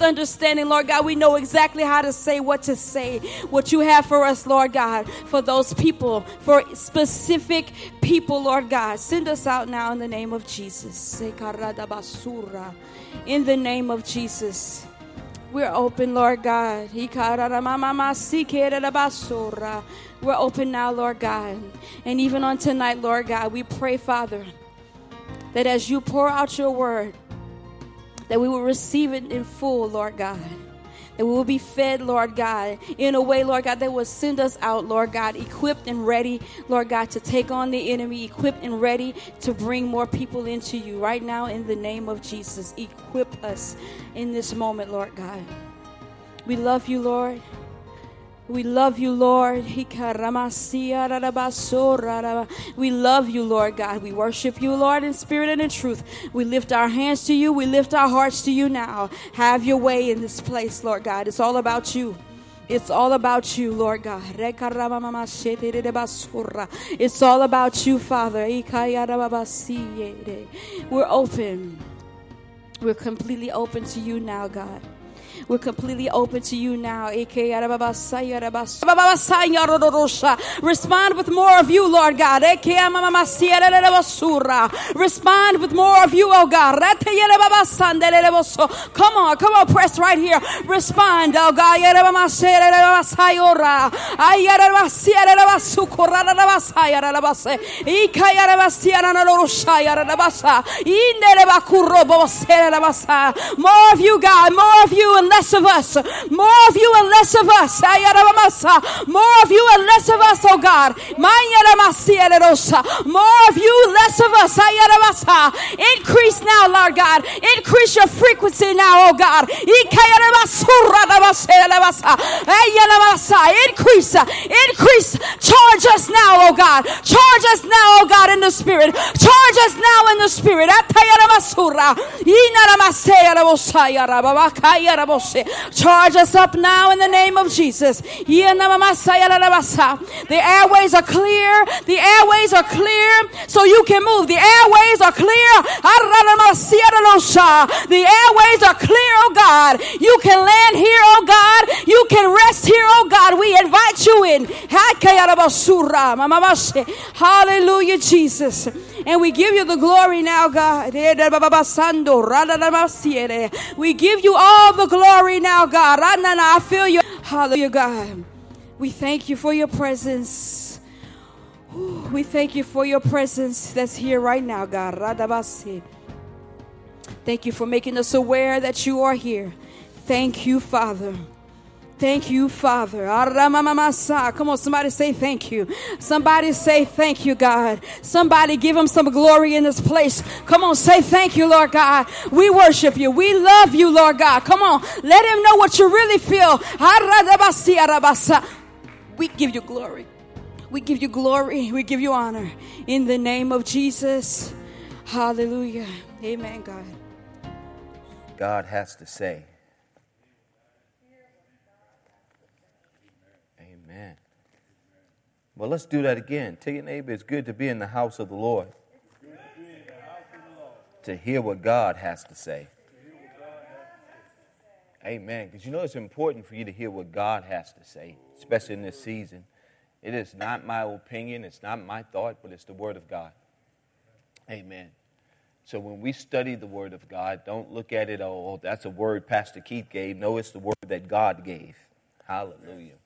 with understanding, Lord God. We know exactly how to say what to say, what you have for us, Lord God, for those people, for specific people, Lord God. Send us out now in the name of Jesus. In the name of Jesus. We're open, Lord God. We're open now, Lord God. And even on tonight, Lord God, we pray, Father, that as you pour out your word, that we will receive it in full, Lord God. That we will be fed, Lord God, in a way, Lord God, that will send us out, Lord God, equipped and ready, Lord God, to take on the enemy, equipped and ready to bring more people into you. Right now, in the name of Jesus, equip us in this moment, Lord God. We love you, Lord. We love you, Lord. We love you, Lord God. We worship you, Lord, in spirit and in truth. We lift our hands to you. We lift our hearts to you now. Have your way in this place, Lord God. It's all about you. It's all about you, Lord God. It's all about you, Father. We're open. We're completely open to you now, God. We're completely open to you now. Respond with more of you, Lord God. Respond with more of you, oh God. Come on, come on, press right here. Respond, oh God. More of you, God. More of you and less of us. More of you and less of us. More of you and less of us, oh God. More of you, less of us. Increase now, Lord God. Increase your frequency now, oh God. Increase, increase. Charge us now, oh God. Charge us now, oh God, in the spirit. Charge us now in the spirit. Charge us up now in the name of Jesus. The airways are clear. The airways are clear so you can move. The airways are clear. The airways are clear, oh God. You can land here, oh God. You can rest here, oh God. We invite you in. Hallelujah, Jesus. And we give you the glory now, God. We give you all the glory now, God. I feel you. Hallelujah, God. We thank you for your presence. We thank you for your presence that's here right now, God. Thank you for making us aware that you are here. Thank you, Father. Thank you, Father. Come on, somebody say thank you. Somebody say thank you, God. Somebody give him some glory in this place. Come on, say thank you, Lord God. We worship you. We love you, Lord God. Come on, let him know what you really feel. We give you glory. We give you glory. We give you honor. In the name of Jesus. Hallelujah. Amen, God. God has to say. Well, let's do that again. Tell your neighbor it's good to be in the house of the Lord. To hear what God has to say. Amen. Because you know it's important for you to hear what God has to say, especially in this season. It is not my opinion, it's not my thought, but it's the Word of God. Amen. So when we study the Word of God, don't look at it, oh, that's a word Pastor Keith gave. No, it's the word that God gave. Hallelujah.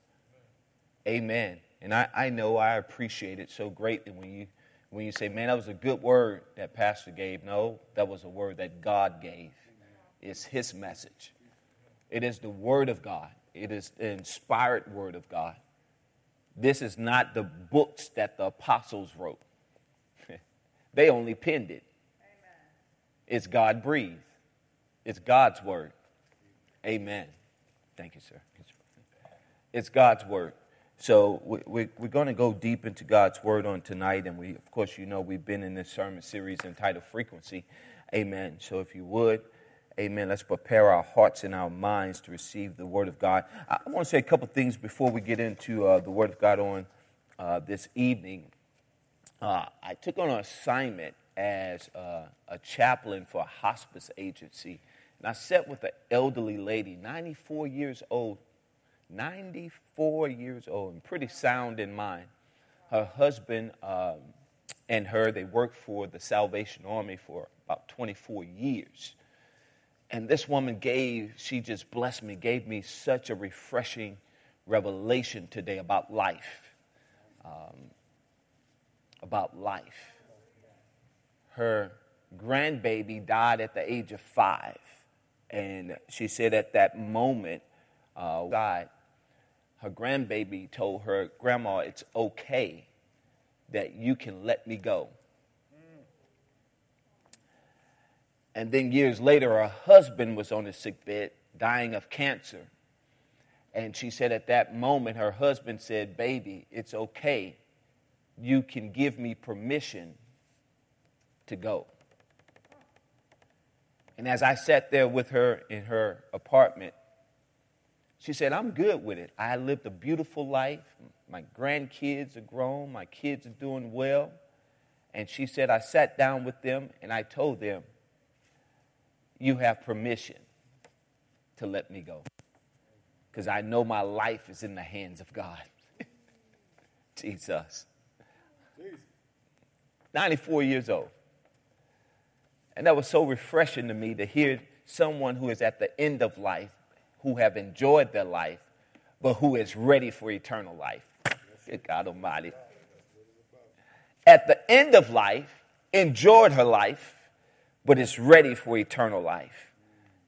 Amen. And I, I know I appreciate it so greatly when you when you say, man, that was a good word that Pastor gave. No, that was a word that God gave. It's his message. It is the word of God. It is the inspired word of God. This is not the books that the apostles wrote. they only penned it. It's God breathed. It's God's word. Amen. Thank you, sir. It's God's word. So we, we're going to go deep into God's word on tonight. And we, of course, you know, we've been in this sermon series entitled Frequency. Amen. So if you would, amen, let's prepare our hearts and our minds to receive the word of God. I want to say a couple things before we get into uh, the word of God on uh, this evening. Uh, I took on an assignment as uh, a chaplain for a hospice agency. And I sat with an elderly lady, 94 years old, 94 years old, and pretty sound in mind. Her husband um, and her, they worked for the Salvation Army for about 24 years. And this woman gave, she just blessed me, gave me such a refreshing revelation today about life. Um, about life. Her grandbaby died at the age of five. And she said at that moment, uh, God, her grandbaby told her, Grandma, it's okay that you can let me go. And then years later, her husband was on his sick bed, dying of cancer. And she said at that moment, her husband said, Baby, it's okay. You can give me permission to go. And as I sat there with her in her apartment, she said, I'm good with it. I lived a beautiful life. My grandkids are grown. My kids are doing well. And she said, I sat down with them and I told them, You have permission to let me go. Because I know my life is in the hands of God. Jesus. 94 years old. And that was so refreshing to me to hear someone who is at the end of life, who have enjoyed their life, but who is ready for eternal life. Good God Almighty. At the end of life, enjoyed her life, but is ready for eternal life.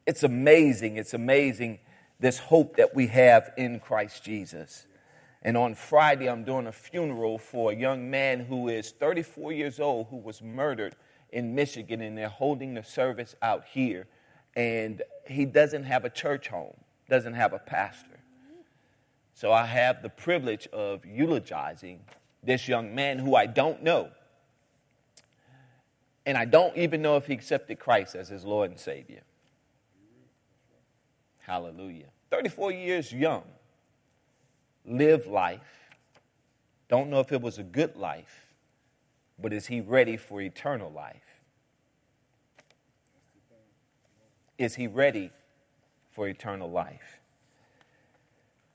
It's amazing. It's amazing this hope that we have in Christ Jesus. And on Friday, I'm doing a funeral for a young man who is 34 years old who was murdered in Michigan, and they're holding the service out here. And he doesn't have a church home, doesn't have a pastor. So I have the privilege of eulogizing this young man who I don't know. And I don't even know if he accepted Christ as his Lord and Savior. Hallelujah. 34 years young. Live life. Don't know if it was a good life but is he ready for eternal life? Is he ready for eternal life?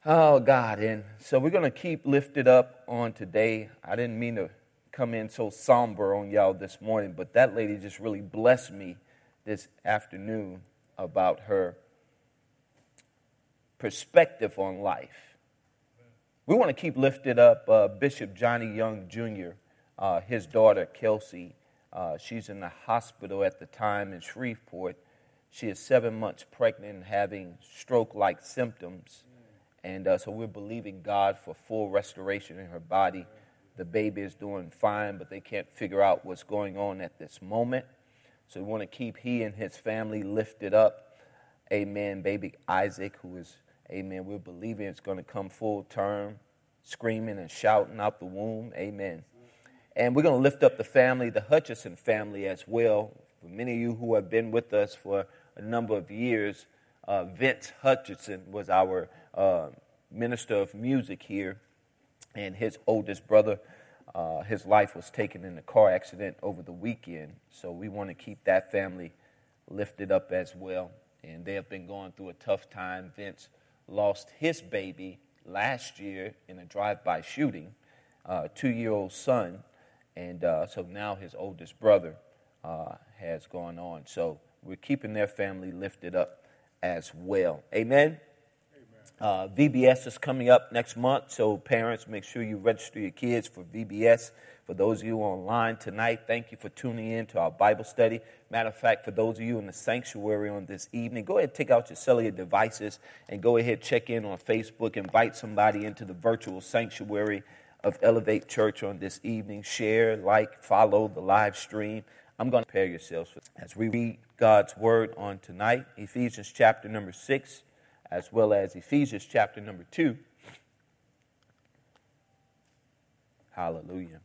Oh, God. And so we're going to keep lifted up on today. I didn't mean to come in so somber on y'all this morning, but that lady just really blessed me this afternoon about her perspective on life. We want to keep lifted up uh, Bishop Johnny Young Jr uh, his daughter, Kelsey. Uh, she's in the hospital at the time in Shreveport. She is seven months pregnant and having stroke like symptoms. And uh, so we're believing God for full restoration in her body. The baby is doing fine, but they can't figure out what's going on at this moment. So we want to keep he and his family lifted up. Amen. Baby Isaac, who is, amen, we're believing it's going to come full term, screaming and shouting out the womb. Amen. And we're going to lift up the family, the Hutchison family as well. For many of you who have been with us for a number of years, uh, Vince Hutchison was our uh, minister of music here, and his oldest brother, uh, his life was taken in a car accident over the weekend. So we want to keep that family lifted up as well. And they have been going through a tough time. Vince lost his baby last year in a drive by shooting, uh, two year old son. And uh, so now his oldest brother uh, has gone on. So we're keeping their family lifted up as well. Amen. Uh, VBS is coming up next month, so parents, make sure you register your kids for VBS. For those of you online tonight, thank you for tuning in to our Bible study. Matter of fact, for those of you in the sanctuary on this evening, go ahead take out your cellular devices and go ahead check in on Facebook. Invite somebody into the virtual sanctuary of Elevate Church on this evening. Share, like, follow the live stream. I'm going to prepare yourselves for as we read God's word on tonight, Ephesians chapter number six, as well as Ephesians chapter number two. Hallelujah.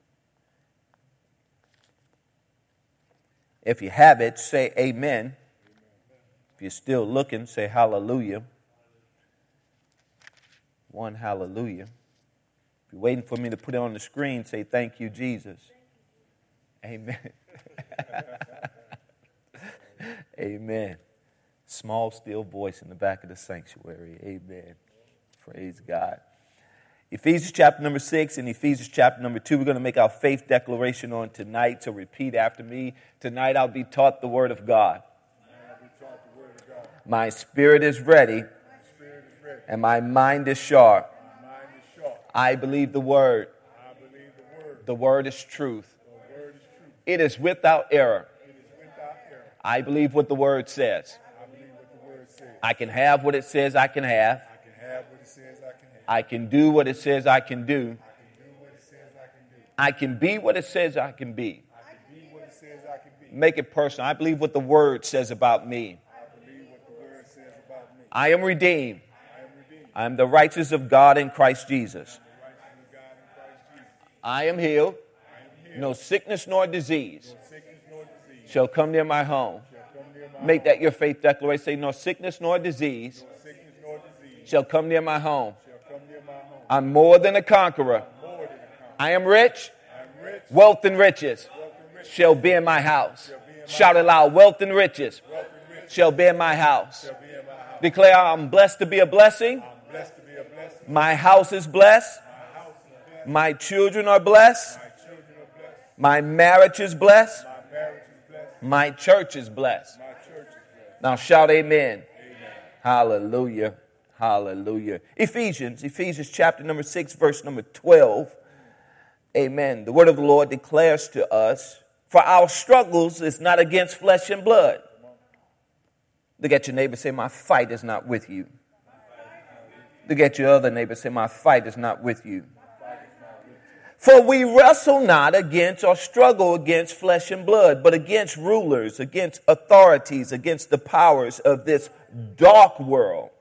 If you have it, say amen. If you're still looking, say hallelujah. One hallelujah. If you're waiting for me to put it on the screen, say, Thank you, Jesus. Amen. Amen. Small, still voice in the back of the sanctuary. Amen. Praise God. Ephesians chapter number six and Ephesians chapter number two. We're going to make our faith declaration on tonight. So repeat after me. Tonight I'll be taught the word of God. My spirit is ready, and my mind is sharp. I believe the word. The word is truth. It is without error. I believe what the word says. I can have what it says I can have. I can do what it says I can do. I can be what it says I can be. Make it personal. I believe what the word says about me. I am redeemed. I am the righteous of God in Christ Jesus. I am healed. No sickness nor disease shall come near my home. Make that your faith declaration. Say, no sickness nor disease shall come near my home. I'm more than a conqueror. I am rich. Wealth and riches shall be in my house. Shout it loud. Wealth and riches shall be in my house. Declare, I'm blessed to be a blessing. My house is blessed. My children are blessed. My marriage is blessed. My church is blessed. Now shout amen. Hallelujah. Hallelujah. Ephesians, Ephesians chapter number 6, verse number 12. Amen. The word of the Lord declares to us, For our struggles is not against flesh and blood. Look at your neighbor, say, My fight is not with you. Look at your other neighbor, say, My fight is not with you. For we wrestle not against or struggle against flesh and blood, but against rulers, against authorities, against the powers of this dark world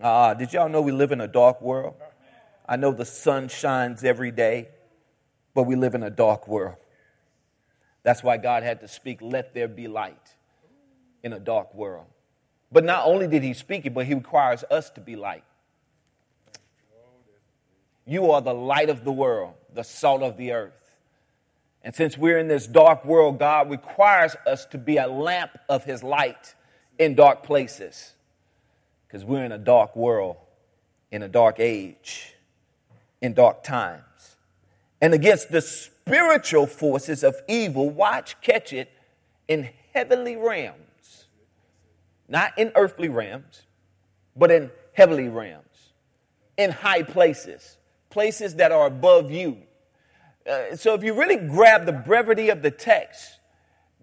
uh, did y'all know we live in a dark world? I know the sun shines every day, but we live in a dark world. That's why God had to speak, let there be light in a dark world. But not only did he speak it, but he requires us to be light. You are the light of the world, the salt of the earth. And since we're in this dark world, God requires us to be a lamp of his light in dark places because we're in a dark world, in a dark age, in dark times. And against the spiritual forces of evil, watch, catch it in heavenly realms, not in earthly realms, but in heavenly realms, in high places, places that are above you. Uh, so if you really grab the brevity of the text,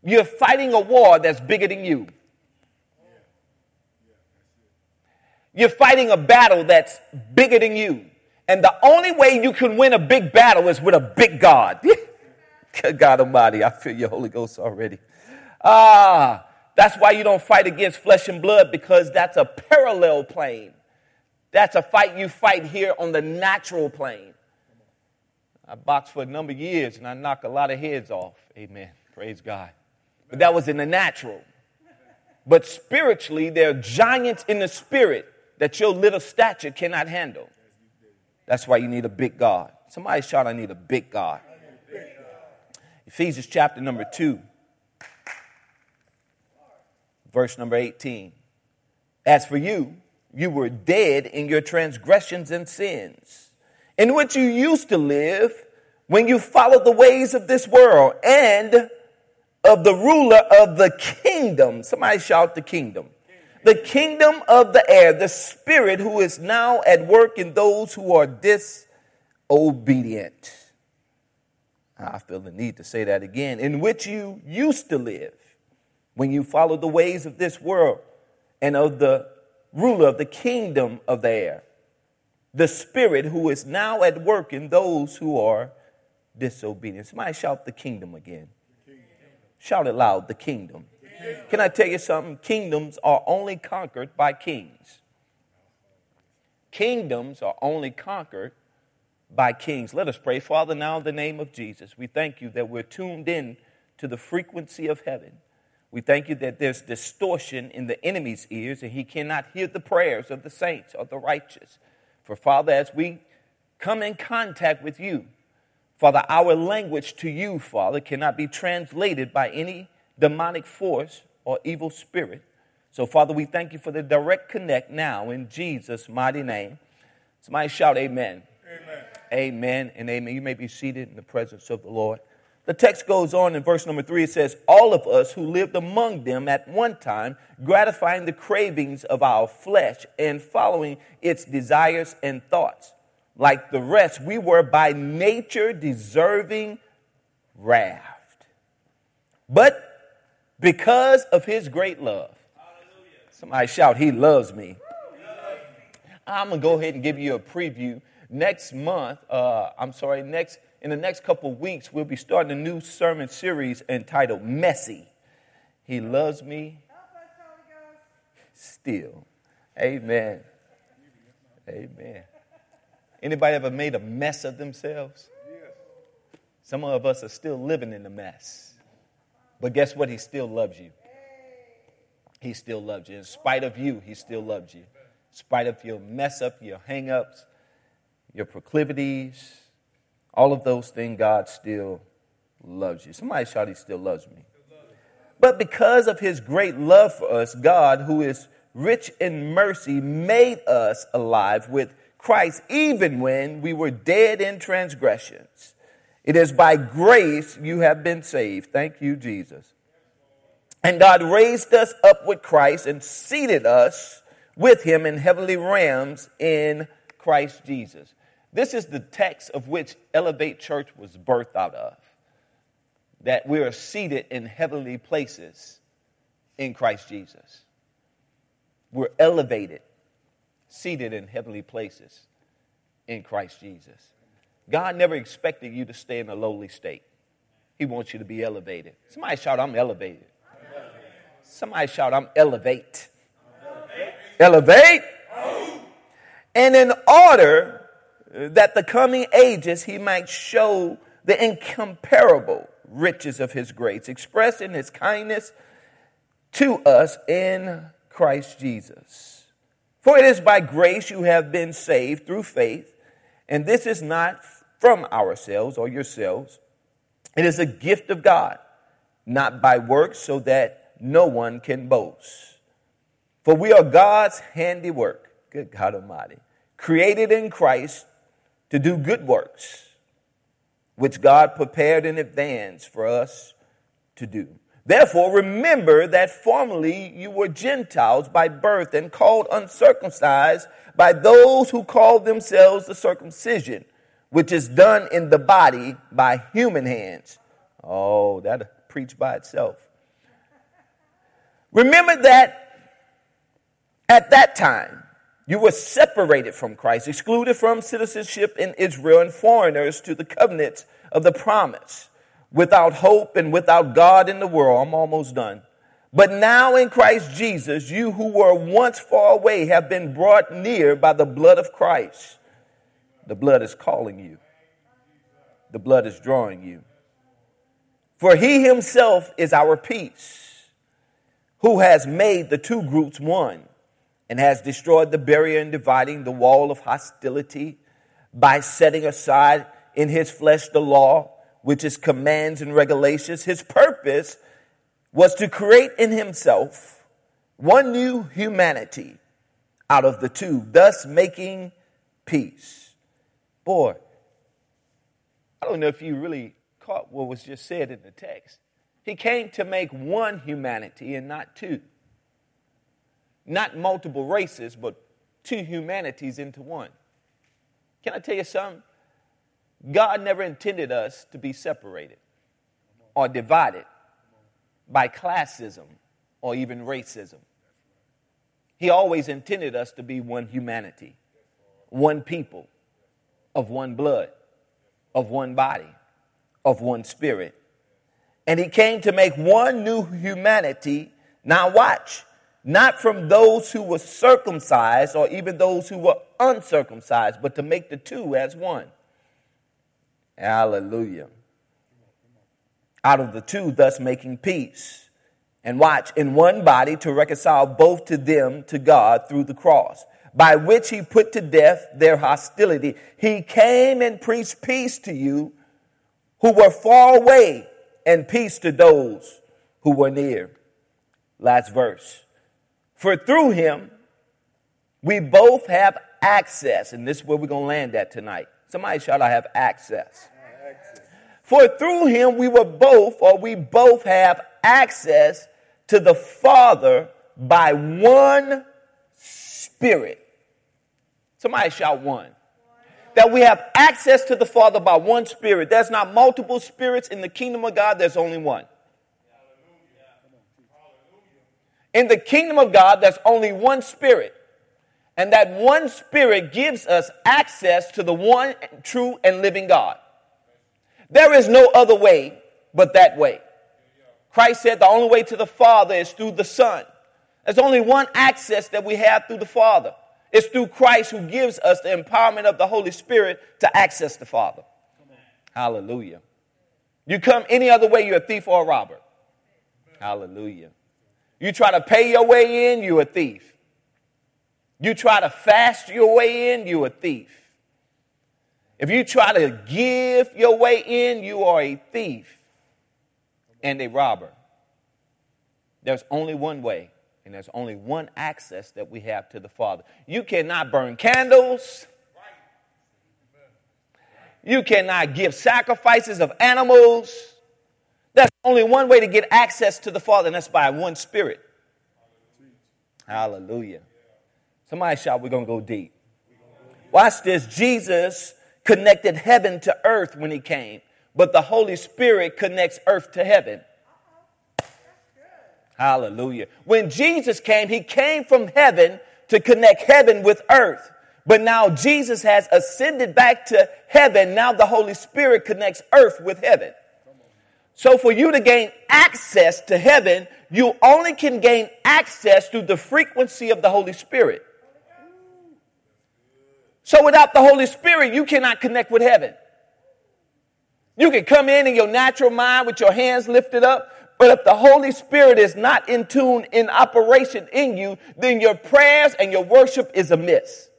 you're fighting a war that's bigger than you. You're fighting a battle that's bigger than you. And the only way you can win a big battle is with a big God. God Almighty, I feel your Holy Ghost already. Ah, that's why you don't fight against flesh and blood because that's a parallel plane. That's a fight you fight here on the natural plane. I boxed for a number of years and I knocked a lot of heads off. Amen. Praise God. But that was in the natural. But spiritually, there are giants in the spirit that your little stature cannot handle. That's why you need a big God. Somebody shout, I need a big God. Ephesians chapter number 2, verse number 18. As for you, you were dead in your transgressions and sins, in which you used to live when you followed the ways of this world and of the ruler of the kingdom. Somebody shout the kingdom the kingdom of the air, the spirit who is now at work in those who are disobedient. Ah, I feel the need to say that again. In which you used to live when you followed the ways of this world and of the ruler of the kingdom of the air, the spirit who is now at work in those who are disobedient. Somebody shout the kingdom again. Shout it loud, the kingdom. Can I tell you something? Kingdoms are only conquered by kings. Kingdoms are only conquered by kings. Let us pray. Father, now in the name of Jesus, we thank you that we're tuned in to the frequency of heaven. We thank you that there's distortion in the enemy's ears and he cannot hear the prayers of the saints or the righteous. For Father, as we come in contact with you, Father, our language to you, Father, cannot be translated by any demonic force or evil spirit. So, Father, we thank you for the direct connect now in Jesus' mighty name. Somebody shout, Amen. Amen. Amen and amen. You may be seated in the presence of the Lord. The text goes on in verse number three. It says, All of us who lived among them at one time, gratifying the cravings of our flesh and following its desires and thoughts. Like the rest, we were by nature deserving wrath. But because of his great love, Hallelujah. Somebody shout, He loves me. I'm going to go ahead and give you a preview. Next month, uh, I'm sorry, next in the next couple weeks, we'll be starting a new sermon series entitled Messy. He loves me still. Amen. Amen. Anybody ever made a mess of themselves? Some of us are still living in the mess. But guess what? He still loves you he still loves you. In spite of you, he still loves you. In spite of your mess up, your hang ups, your proclivities, all of those things, God still loves you. Somebody shout, He still loves me. But because of His great love for us, God, who is rich in mercy, made us alive with Christ even when we were dead in transgressions. It is by grace you have been saved. Thank you, Jesus. And God raised us up with Christ and seated us with him in heavenly realms in Christ Jesus. This is the text of which Elevate Church was birthed out of. That we are seated in heavenly places in Christ Jesus. We're elevated, seated in heavenly places in Christ Jesus. God never expected you to stay in a lowly state. He wants you to be elevated. Somebody shout, I'm elevated. Somebody shout, I'm elevate. Elevate. elevate. And in order that the coming ages he might show the incomparable riches of his grace, expressed in his kindness to us in Christ Jesus. For it is by grace you have been saved through faith, and this is not from ourselves or yourselves. It is a gift of God, not by works, so that no one can boast. For we are God's handiwork, good God Almighty, created in Christ to do good works, which God prepared in advance for us to do. Therefore, remember that formerly you were Gentiles by birth and called uncircumcised by those who call themselves the circumcision, which is done in the body by human hands. Oh, that preach by itself. Remember that at that time, you were separated from Christ, excluded from citizenship in Israel, and foreigners to the covenants of the promise, without hope and without God in the world. I'm almost done. But now in Christ Jesus, you who were once far away have been brought near by the blood of Christ. The blood is calling you, the blood is drawing you. For he himself is our peace who has made the two groups one and has destroyed the barrier and dividing the wall of hostility by setting aside in his flesh the law, which is commands and regulations. His purpose was to create in himself one new humanity out of the two, thus making peace. Boy, I don't know if you really caught what was just said in the text. He came to make one humanity and not two. Not multiple races, but two humanities into one. Can I tell you something? God never intended us to be separated or divided by classism or even racism. He always intended us to be one humanity, one people, of one blood, of one body, of one spirit. And he came to make one new humanity. Now, watch, not from those who were circumcised or even those who were uncircumcised, but to make the two as one. Hallelujah. Out of the two, thus making peace. And watch, in one body to reconcile both to them to God through the cross, by which he put to death their hostility. He came and preached peace to you who were far away and peace to those who were near. Last verse. For through him, we both have access. And this is where we're going to land at tonight. Somebody shout, I have access. For through him we were both, or we both have access to the Father by one Spirit. Somebody shout one. That we have access to the Father by one Spirit. There's not multiple spirits in the kingdom of God, there's only one. In the kingdom of God, there's only one Spirit. And that one Spirit gives us access to the one true and living God. There is no other way but that way. Christ said the only way to the Father is through the Son. There's only one access that we have through the Father. It's through Christ who gives us the empowerment of the Holy Spirit to access the Father. Hallelujah. You come any other way, you're a thief or a robber. Hallelujah. You try to pay your way in, you're a thief. You try to fast your way in, you're a thief. If you try to give your way in, you are a thief and a robber. There's only one way, and there's only one access that we have to the Father. You cannot burn candles. You cannot give sacrifices of animals. There's only one way to get access to the Father, and that's by one Spirit. Hallelujah. Somebody shout, We're going to go deep. Watch this. Jesus connected heaven to earth when he came, but the Holy Spirit connects earth to heaven. Hallelujah. When Jesus came, he came from heaven to connect heaven with earth. But now Jesus has ascended back to heaven. Now the Holy Spirit connects earth with heaven. So for you to gain access to heaven, you only can gain access through the frequency of the Holy Spirit. So without the Holy Spirit, you cannot connect with heaven. You can come in in your natural mind with your hands lifted up, but if the Holy Spirit is not in tune, in operation in you, then your prayers and your worship is amiss.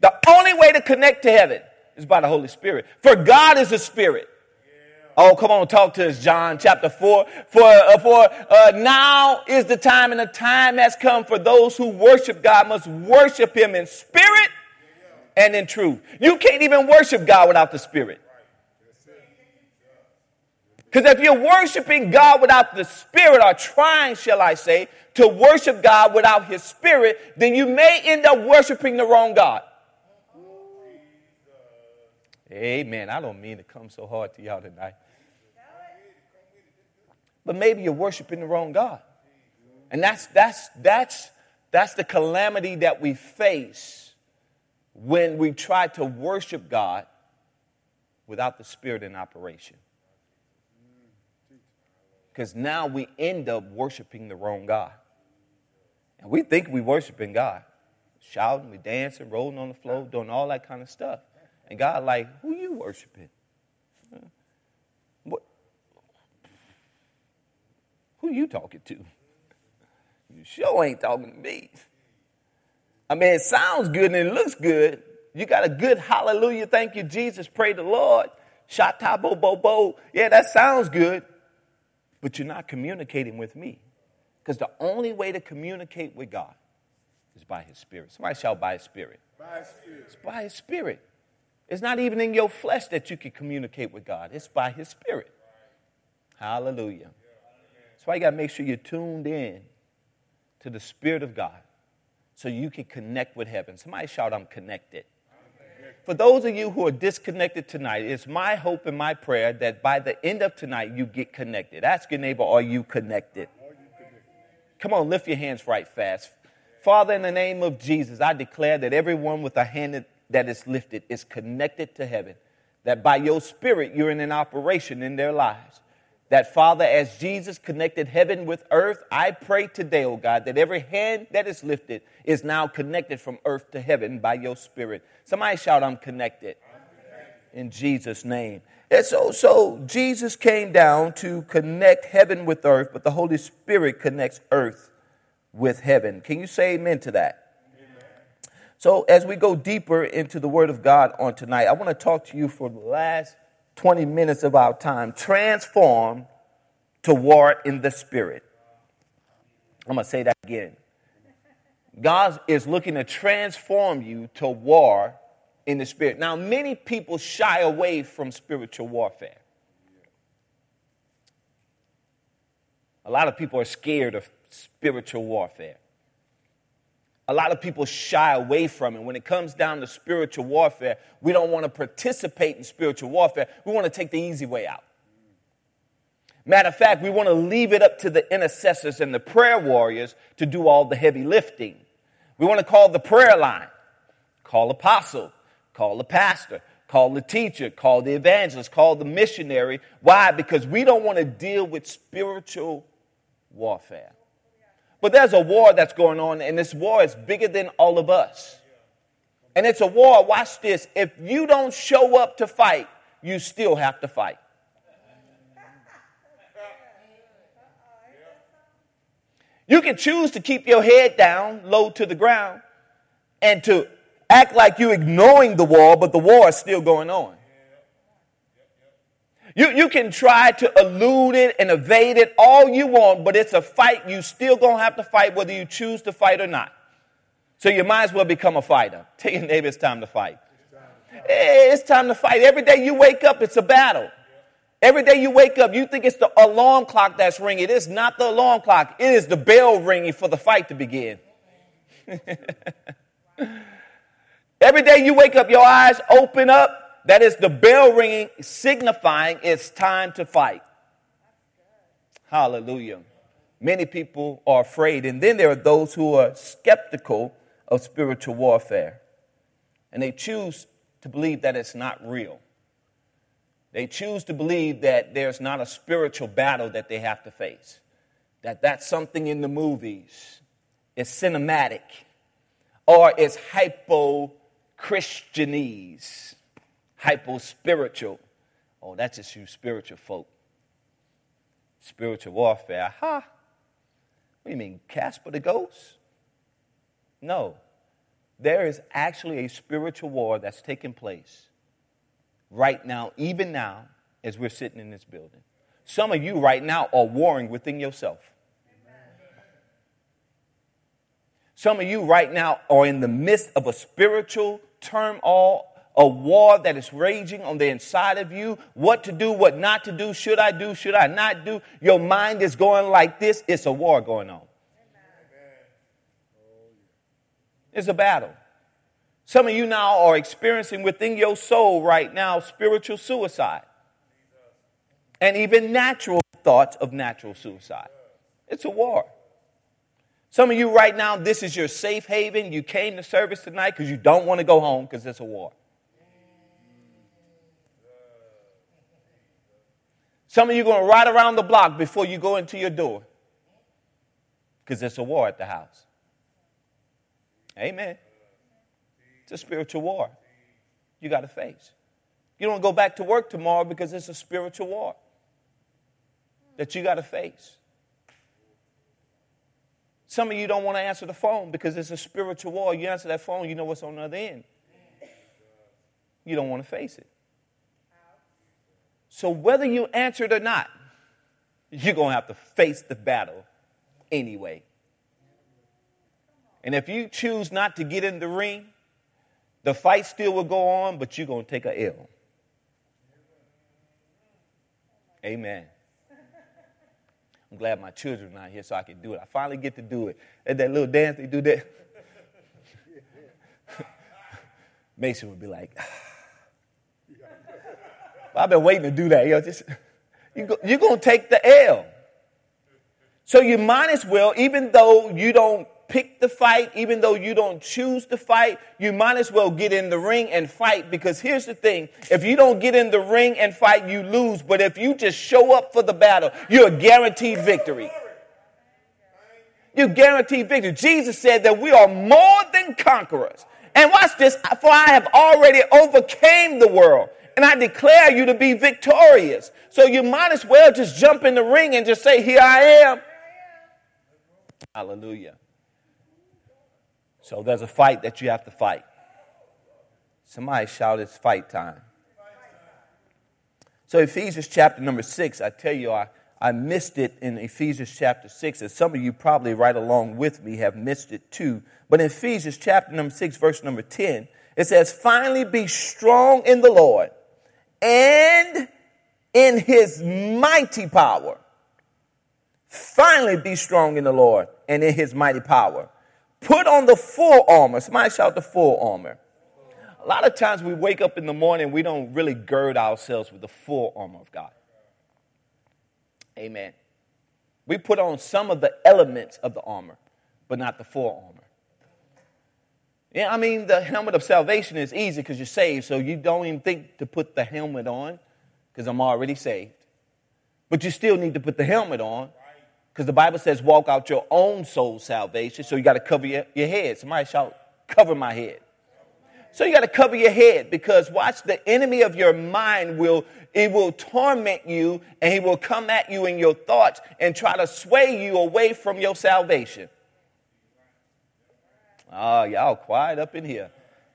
The only way to connect to heaven is by the Holy Spirit. For God is a spirit. Oh, come on, talk to us, John chapter 4. For, uh, for uh, now is the time, and the time has come for those who worship God must worship Him in spirit and in truth. You can't even worship God without the Spirit. Because if you're worshiping God without the Spirit, or trying, shall I say, to worship God without His Spirit, then you may end up worshiping the wrong God. Amen. I don't mean to come so hard to y'all tonight. But maybe you're worshiping the wrong God. And that's that's that's that's the calamity that we face when we try to worship God without the Spirit in operation. Because now we end up worshiping the wrong God. And we think we're worshiping God. Shouting, we dancing, rolling on the floor, doing all that kind of stuff. And God, like, who you worshiping? What? Who you talking to? You sure ain't talking to me. I mean, it sounds good and it looks good. You got a good hallelujah, thank you, Jesus, pray the Lord. Shata bo bo bo. Yeah, that sounds good. But you're not communicating with me. Because the only way to communicate with God is by His Spirit. Somebody shout by His Spirit. By His Spirit. It's by His Spirit. It's not even in your flesh that you can communicate with God, it's by His Spirit. Hallelujah. That's why you got to make sure you're tuned in to the Spirit of God so you can connect with heaven. Somebody shout, I'm connected. For those of you who are disconnected tonight, it's my hope and my prayer that by the end of tonight you get connected. Ask your neighbor, are you connected? Come on, lift your hands right fast. Father, in the name of Jesus, I declare that everyone with a hand that is lifted is connected to heaven. That by your spirit, you're in an operation in their lives. That, Father, as Jesus connected heaven with earth, I pray today, oh God, that every hand that is lifted is now connected from earth to heaven by your spirit. Somebody shout, I'm connected. In Jesus' name. And so, so Jesus came down to connect heaven with earth, but the Holy Spirit connects earth with heaven. Can you say amen to that? So, as we go deeper into the Word of God on tonight, I want to talk to you for the last 20 minutes of our time. Transform to war in the Spirit. I'm going to say that again. God is looking to transform you to war in the spirit. Now, many people shy away from spiritual warfare. A lot of people are scared of spiritual warfare. A lot of people shy away from it. When it comes down to spiritual warfare, we don't want to participate in spiritual warfare. We want to take the easy way out. Matter of fact, we want to leave it up to the intercessors and the prayer warriors to do all the heavy lifting. We want to call the prayer line, call apostle, call the pastor, call the teacher, call the evangelist, call the missionary. Why? Because we don't want to deal with spiritual warfare. But there's a war that's going on, and this war is bigger than all of us. And it's a war, watch this, if you don't show up to fight, you still have to fight. You can choose to keep your head down, low to the ground, and to act like you're ignoring the war, but the war is still going on. You, you can try to elude it and evade it all you want, but it's a fight you still gonna have to fight whether you choose to fight or not. So you might as well become a fighter. Tell your neighbor it's time to fight. Eh, it's time to fight. Every day you wake up, it's a battle. Every day you wake up, you think it's the alarm clock that's ringing. It is not the alarm clock. It is the bell ringing for the fight to begin. Every day you wake up, your eyes open up. That is the bell ringing, signifying it's time to fight. Hallelujah. Many people are afraid. And then there are those who are skeptical of spiritual warfare. And they choose to believe that it's not real. They choose to believe that there's not a spiritual battle that they have to face, that that's something in the movies, it's cinematic, or it's hypo Christianese, hypo spiritual. Oh, that's just you spiritual folk. Spiritual warfare. Ha! What do you mean, Casper the ghost? No. There is actually a spiritual war that's taking place right now, even now, as we're sitting in this building. Some of you right now are warring within yourself. Some of you right now are in the midst of a spiritual turmoil, a war that is raging on the inside of you. What to do, what not to do, should I do, should I not do? Your mind is going like this. It's a war going on. It's a battle. Some of you now are experiencing within your soul right now spiritual suicide and even natural thoughts of natural suicide. It's a war. Some of you right now, this is your safe haven. You came to service tonight because you don't want to go home because it's a war. Some of you are going to ride around the block before you go into your door because it's a war at the house. Amen. It's a spiritual war you got to face. You don't go back to work tomorrow because it's a spiritual war that you got to face. Some of you don't want to answer the phone because it's a spiritual war. You answer that phone, you know what's on the other end. You don't want to face it. So, whether you answer it or not, you're going to have to face the battle anyway. And if you choose not to get in the ring, the fight still will go on, but you're going to take a L. Amen. I'm glad my children are not here so I can do it. I finally get to do it. At that little dance they do that. Mason would be like, ah. I've been waiting to do that. Know, just, you go, you're going to take the L. So you might as well, even though you don't pick the fight, even though you don't choose to fight, you might as well get in the ring and fight because here's the thing. If you don't get in the ring and fight, you lose. But if you just show up for the battle, you're a guaranteed victory. You're guaranteed victory. Jesus said that we are more than conquerors. And watch this, for I have already overcame the world and I declare you to be victorious. So you might as well just jump in the ring and just say, Here I am. Hallelujah. So there's a fight that you have to fight. Somebody shout, it's fight time. So Ephesians chapter number six, I tell you, I, I missed it in Ephesians chapter 6, and some of you probably right along with me have missed it too. But in Ephesians chapter number 6, verse number 10, it says, Finally be strong in the Lord and in his mighty power. Finally be strong in the Lord and in his mighty power. Put on the full armor. Somebody shout the full armor. A lot of times we wake up in the morning, we don't really gird ourselves with the full armor of God. Amen. We put on some of the elements of the armor, but not the full armor. Yeah, I mean, the helmet of salvation is easy because you're saved, so you don't even think to put the helmet on because I'm already saved. But you still need to put the helmet on because the Bible says walk out your own soul salvation, so you got to cover your, your head. Somebody shout, cover my head. So you got to cover your head because watch the enemy of your mind will it will torment you and he will come at you in your thoughts and try to sway you away from your salvation. Oh, y'all quiet up in here.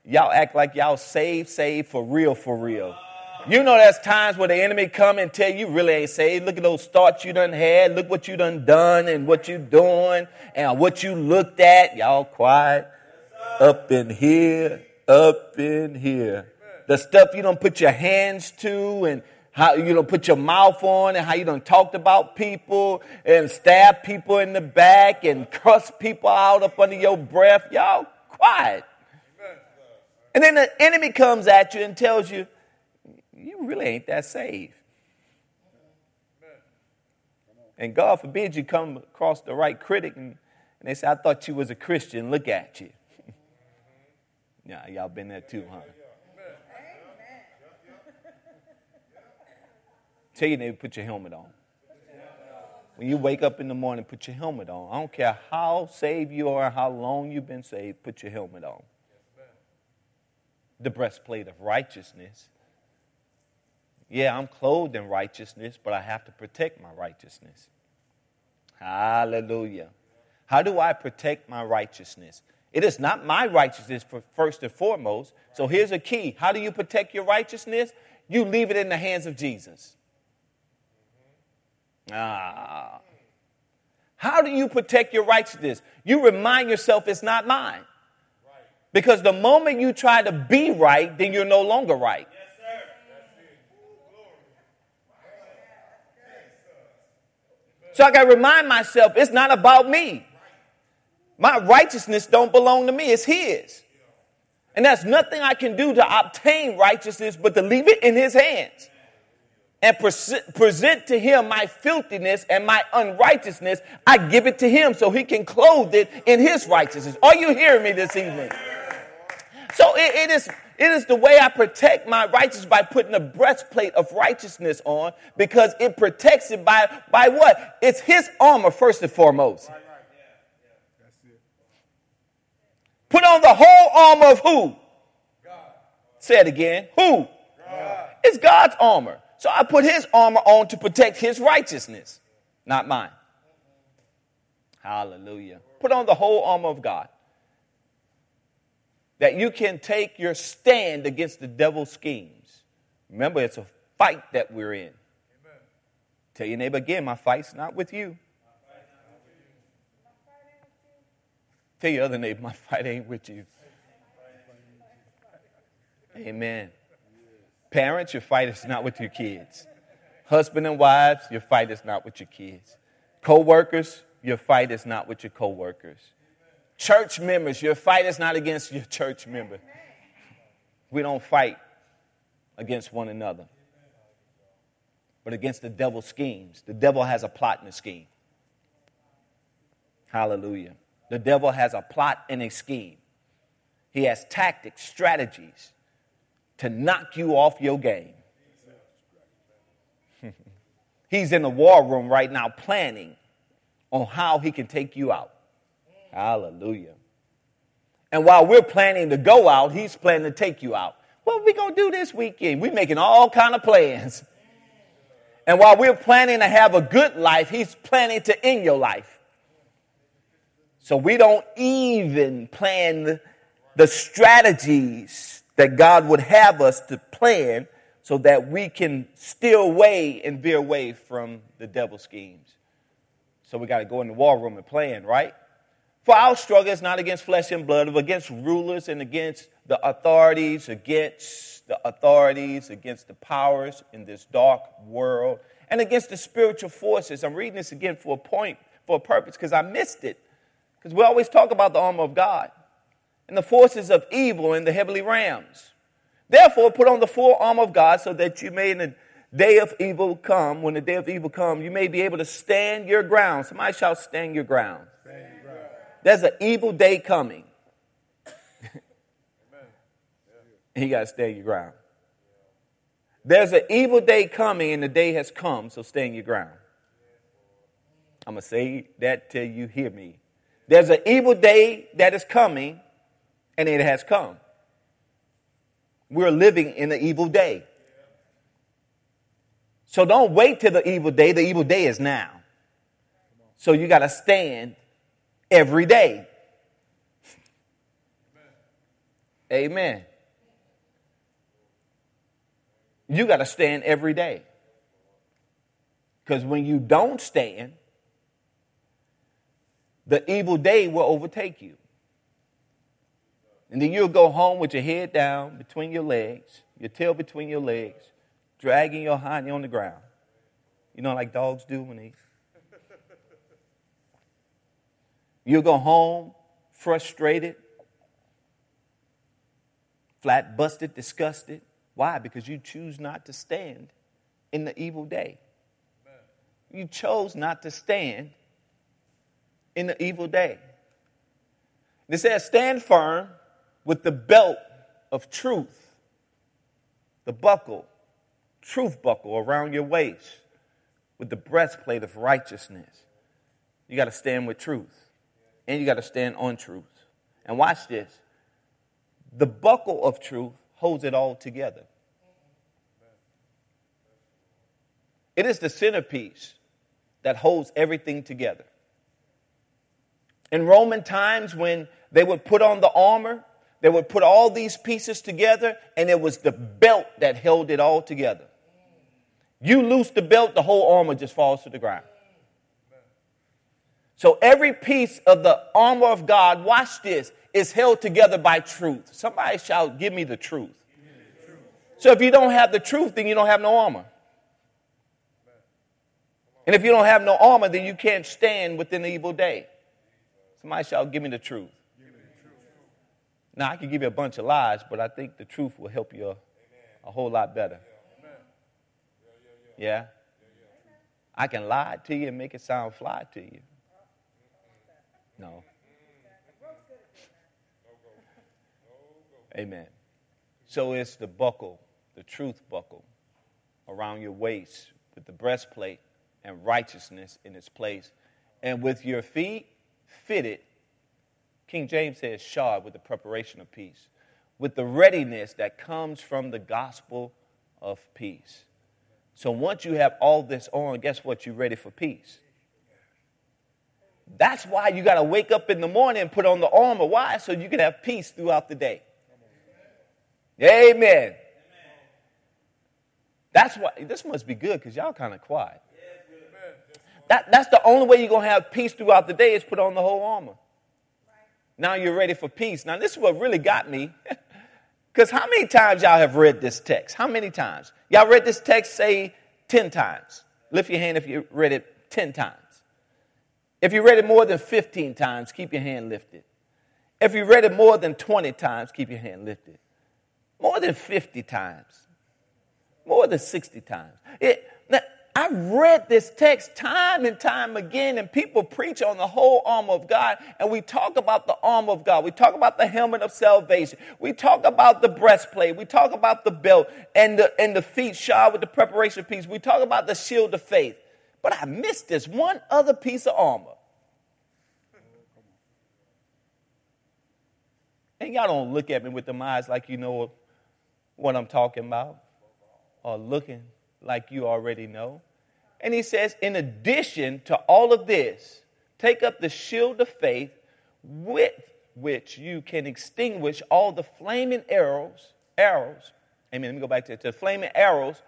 Y'all act like y'all saved, saved for real, for real. You know there's times where the enemy come and tell you really ain't saved. Look at those thoughts you done had. Look what you done done and what you doing and what you looked at. Y'all quiet up in here up in here. The stuff you don't put your hands to and how you don't put your mouth on and how you don't talked about people and stab people in the back and cuss people out up under your breath. Y'all quiet. And then the enemy comes at you and tells you, you really ain't that saved. And God forbid you come across the right critic and, and they say, I thought you was a Christian. Look at you. Yeah, y'all been there too, huh? Tell your neighbor, put your helmet on. When you wake up in the morning, put your helmet on. I don't care how saved you are, how long you've been saved, put your helmet on. The breastplate of righteousness. Yeah, I'm clothed in righteousness, but I have to protect my righteousness. Hallelujah. How do I protect my righteousness? It is not my righteousness first and foremost. So here's a key. How do you protect your righteousness? You leave it in the hands of Jesus. Ah. How do you protect your righteousness? You remind yourself it's not mine. Because the moment you try to be right, then you're no longer right. So I got to remind myself it's not about me. My righteousness don't belong to me, it's his. And that's nothing I can do to obtain righteousness but to leave it in his hands and present to him my filthiness and my unrighteousness. I give it to him so he can clothe it in his righteousness. Are you hearing me this evening? So it, it is. It is the way I protect my righteousness by putting a breastplate of righteousness on because it protects it by, by what? It's his armor, first and foremost. Put on the whole armor of who? God. Say it again. Who? God. It's God's armor. So I put his armor on to protect his righteousness, not mine. Hallelujah. Put on the whole armor of God. That you can take your stand against the devil's schemes. Remember, it's a fight that we're in. Tell your neighbor again, my fight's not with you. Tell your other neighbor, my fight ain't with you. Amen. Parents, your fight is not with your kids. Husband and wives, your fight is not with your kids. Co-workers, your fight is not with your co-workers. Church members, your fight is not against your church member. We don't fight against one another, but against the devil's schemes. The devil has a plot and a scheme. Hallelujah. The devil has a plot and a scheme. He has tactics, strategies to knock you off your game. He's in the war room right now planning on how he can take you out. Hallelujah. And while we're planning to go out, he's planning to take you out. What are we going to do this weekend? We're making all kind of plans. And while we're planning to have a good life, he's planning to end your life. So we don't even plan the strategies that God would have us to plan so that we can steer away and veer away from the devil's schemes. So we got to go in the war room and plan, right? For our struggle is not against flesh and blood, but against rulers and against the authorities, against the authorities, against the powers in this dark world, and against the spiritual forces. I'm reading this again for a point, for a purpose, because I missed it. Because we always talk about the armor of God and the forces of evil in the heavenly realms. Therefore, put on the full armor of God so that you may, in the day of evil come, when the day of evil come, you may be able to stand your ground. Somebody shall stand your ground. There's an evil day coming. and you got to stand your ground. There's an evil day coming, and the day has come, so stand your ground. I'm going to say that till you hear me. There's an evil day that is coming, and it has come. We're living in the evil day. So don't wait till the evil day. The evil day is now. So you got to stand every day. Amen. You got to stand every day. Because when you don't stand, the evil day will overtake you. And then you'll go home with your head down between your legs, your tail between your legs, dragging your hind on the ground. You know, like dogs do when they You'll go home frustrated, flat busted, disgusted. Why? Because you choose not to stand in the evil day. You chose not to stand in the evil day. It says, stand firm with the belt of truth, the buckle, truth buckle around your waist, with the breastplate of righteousness. You got to stand with truth and you got to stand on truth. And watch this the buckle of truth holds it all together. It is the centerpiece that holds everything together. In Roman times, when they would put on the armor, they would put all these pieces together, and it was the belt that held it all together. You loose the belt, the whole armor just falls to the ground. So every piece of the armor of God, watch this, is held together by truth. Somebody shout, Give me the truth. So if you don't have the truth, then you don't have no armor. And if you don't have no armor, then you can't stand within the evil day. Somebody shout, Give me the truth. Now, I can give you a bunch of lies, but I think the truth will help you a, a whole lot better. Yeah? I can lie to you and make it sound fly to you. No. Amen. So it's the buckle, the truth buckle around your waist with the breastplate and righteousness in its place. And with your feet fitted, King James says, shod with the preparation of peace, with the readiness that comes from the gospel of peace. So once you have all this on, guess what? You're ready for peace. That's why you got to wake up in the morning and put on the armor. Why? So you can have peace throughout the day. Amen. That's why this must be good because y'all kind of quiet. That, that's the only way you're going to have peace throughout the day is put on the whole armor. Now you're ready for peace. Now, this is what really got me. Because how many times y'all have read this text? How many times? Y'all read this text, say 10 times. Lift your hand if you read it 10 times. If you read it more than 15 times, keep your hand lifted. If you read it more than 20 times, keep your hand lifted. More than 50 times. More than 60 times. It, now, I read this text time and time again, and people preach on the whole armor of God, and we talk about the armor of God. We talk about the helmet of salvation. We talk about the breastplate. We talk about the belt and the, and the feet shod with the preparation peace. We talk about the shield of faith. But I missed this one other piece of armor. And y'all don't look at me with them eyes like you know what I'm talking about or looking like you already know. And he says, in addition to all of this, take up the shield of faith with which you can extinguish all the flaming arrows, arrows Amen. Let me go back to, to flaming arrows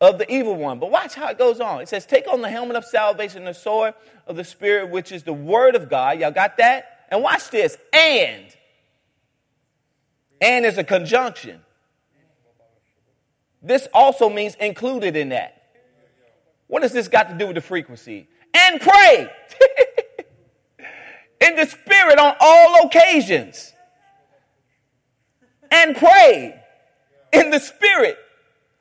of the evil one. But watch how it goes on. It says, Take on the helmet of salvation, the sword of the Spirit, which is the word of God. Y'all got that? And watch this. And. And is a conjunction. This also means included in that. What has this got to do with the frequency? And pray in the Spirit on all occasions. And pray in the Spirit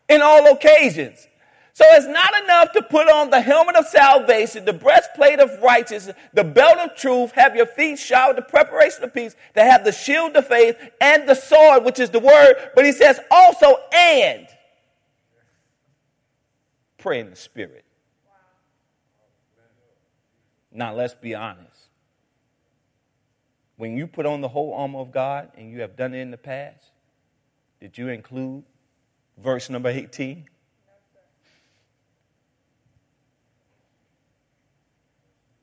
in all occasions. So it's not enough to put on the helmet of salvation, the breastplate of righteousness, the belt of truth, have your feet shod the preparation of peace, to have the shield of faith and the sword, which is the word. But he says also, and pray in the spirit. Now let's be honest. When you put on the whole armor of God and you have done it in the past, did you include verse number 18?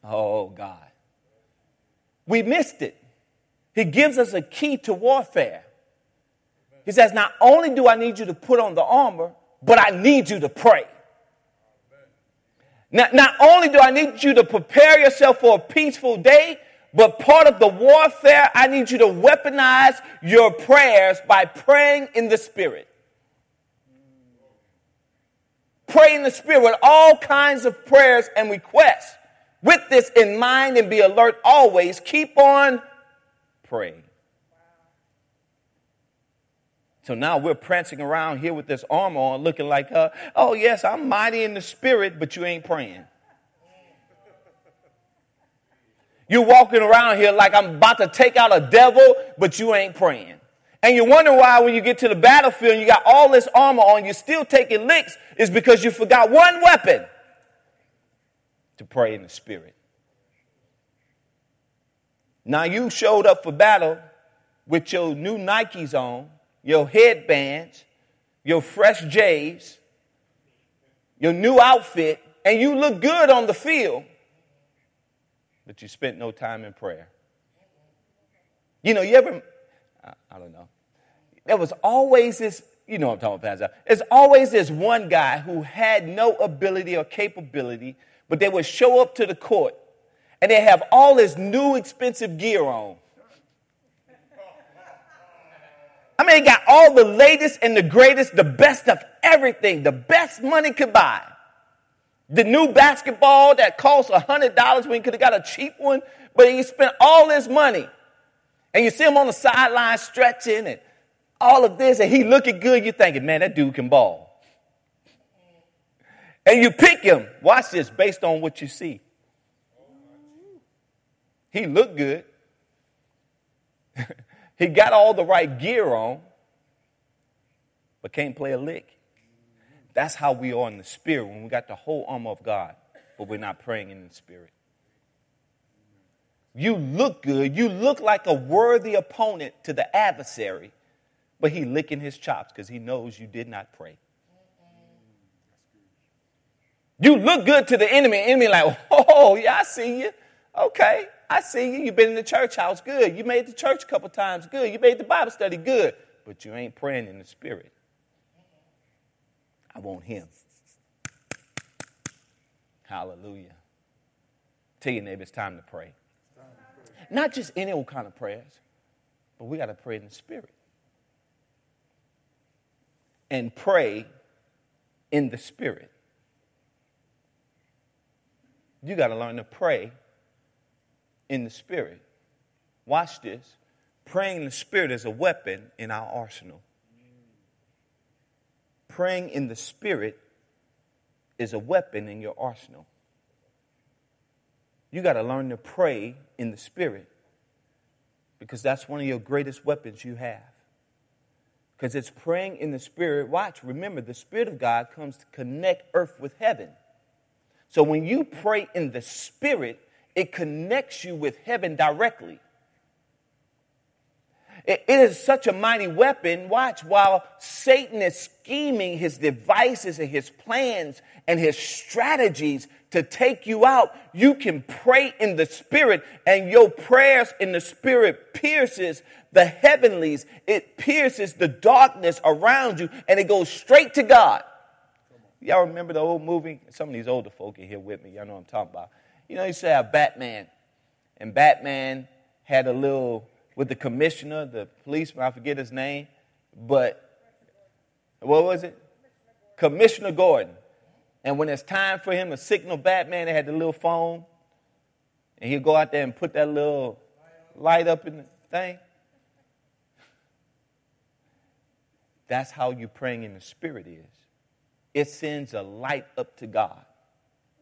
Oh, God. We missed it. He gives us a key to warfare. He says, Not only do I need you to put on the armor, but I need you to pray. Not, not only do I need you to prepare yourself for a peaceful day, but part of the warfare, I need you to weaponize your prayers by praying in the Spirit. Pray in the Spirit with all kinds of prayers and requests. With this in mind and be alert always, keep on praying. So now we're prancing around here with this armor on, looking like, uh, oh, yes, I'm mighty in the spirit, but you ain't praying. You're walking around here like I'm about to take out a devil, but you ain't praying. And you wonder why when you get to the battlefield and you got all this armor on, you're still taking licks, is because you forgot one weapon to pray in the spirit. Now you showed up for battle with your new Nikes on, your headbands, your fresh J's, your new outfit, and you look good on the field, but you spent no time in prayer. You know, you ever, I don't know, there was always this, you know I'm talking about, Pastor. There's always this one guy who had no ability or capability, but they would show up to the court and they have all this new expensive gear on. I mean, they got all the latest and the greatest, the best of everything, the best money could buy. The new basketball that costs $100 when you could have got a cheap one, but he spent all his money. And you see him on the sideline stretching and all of this, and he looking good. You're thinking, man, that dude can ball. And you pick him, watch this, based on what you see. He looked good. he got all the right gear on, but can't play a lick. That's how we are in the spirit when we got the whole armor of God, but we're not praying in the spirit. You look good. You look like a worthy opponent to the adversary, but he licking his chops because he knows you did not pray. You look good to the enemy. Enemy like, oh yeah, I see you. Okay, I see you. You've been in the church house, good. You made the church a couple times, good. You made the Bible study, good. But you ain't praying in the spirit. I want him. Hallelujah. Tell your neighbor it's time to pray. Not just any old kind of prayers, but we got to pray in the spirit. And pray in the spirit. You got to learn to pray in the spirit. Watch this. Praying in the spirit is a weapon in our arsenal praying in the Spirit is a weapon in your arsenal. You got to learn to pray in the Spirit because that's one of your greatest weapons you have. Because it's praying in the Spirit. Watch, remember, the Spirit of God comes to connect earth with heaven. So when you pray in the Spirit, it connects you with heaven directly. It, is such a mighty weapon. Watch, while Satan is scheming his devices and his plans and his strategies to take you out, you can pray in the spirit and your prayers in the spirit pierces the heavenlies. It pierces the darkness around you and it goes straight to God. Y'all remember the old movie? Some of these older folk are here with me. Y'all know what I'm talking about. You know, you say have Batman, and Batman had a little with the commissioner, the policeman, I forget his name, but what was it? Commissioner Gordon. And when it's time for him to signal Batman, they had the little phone, and he'd go out there and put that little light up in the thing. That's how you praying in the spirit is. It sends a light up to God,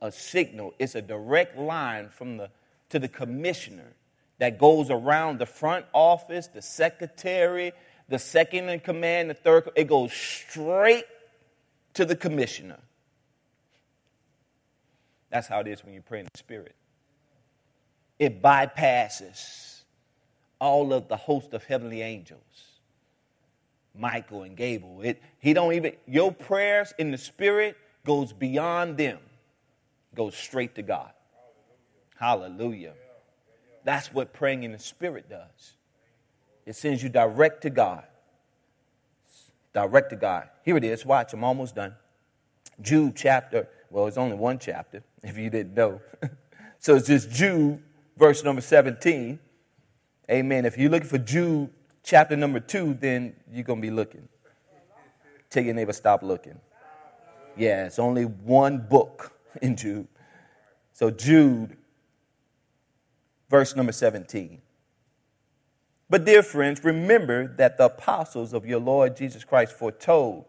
a signal. It's a direct line from the to the commissioner that goes around the front office, the secretary, the second in command, the third. It goes straight to the commissioner. That's how it is when you pray in the Spirit. It bypasses all of the host of heavenly angels, Michael and Gabriel. It, he don't even your prayers in the Spirit goes beyond them, goes straight to God. Hallelujah. That's what praying in the Spirit does. It sends you direct to God. Direct to God. Here it is. Watch, I'm almost done. Jude chapter, well, it's only one chapter, if you didn't know. so it's just Jude, verse number 17. Amen. If you're looking for Jude chapter number two, then you're going to be looking. Tell your neighbor, stop looking. Yeah, it's only one book in Jude. So, Jude verse number 17. But, dear friends, remember that the apostles of your Lord Jesus Christ foretold.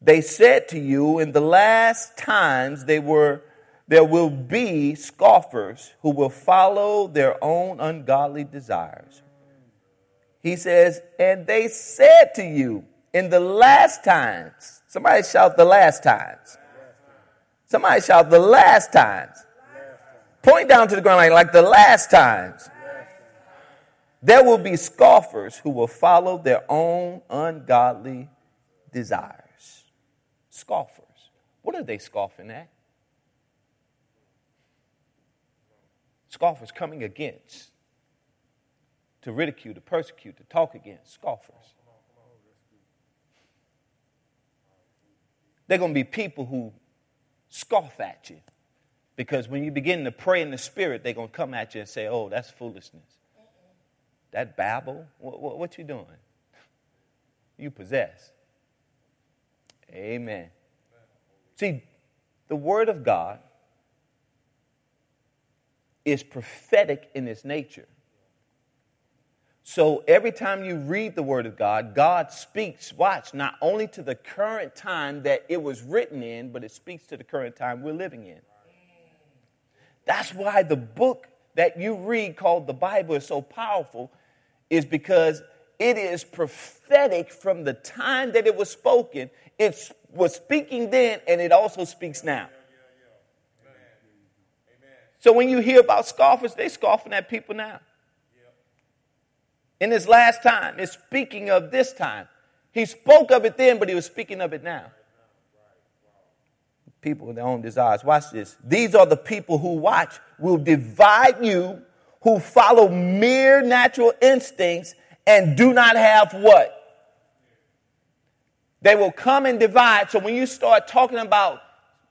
They said to you, in the last times they were, there will be scoffers who will follow their own ungodly desires. He says, and they said to you, in the last times, somebody shout the last times. Somebody shout the last times. Point down to the ground like, like the last times. There will be scoffers who will follow their own ungodly desires. Scoffers. What are they scoffing at? Scoffers coming against, to ridicule, to persecute, to talk against. Scoffers. They're going to be people who scoff at you. Because when you begin to pray in the spirit, they're going to come at you and say, oh, that's foolishness. That babble, what, what, what you doing? You possess. Amen. See, the Word of God is prophetic in its nature. So every time you read the Word of God, God speaks, watch, not only to the current time that it was written in, but it speaks to the current time we're living in. That's why the book that you read called the Bible is so powerful, is because it is prophetic from the time that it was spoken. It was speaking then, and it also speaks now. So when you hear about scoffers, they're scoffing at people now. In this last time, is speaking of this time. He spoke of it then, but he was speaking of it now people with their own desires. Watch this. These are the people who watch, will divide you, who follow mere natural instincts and do not have what? They will come and divide. So when you start talking about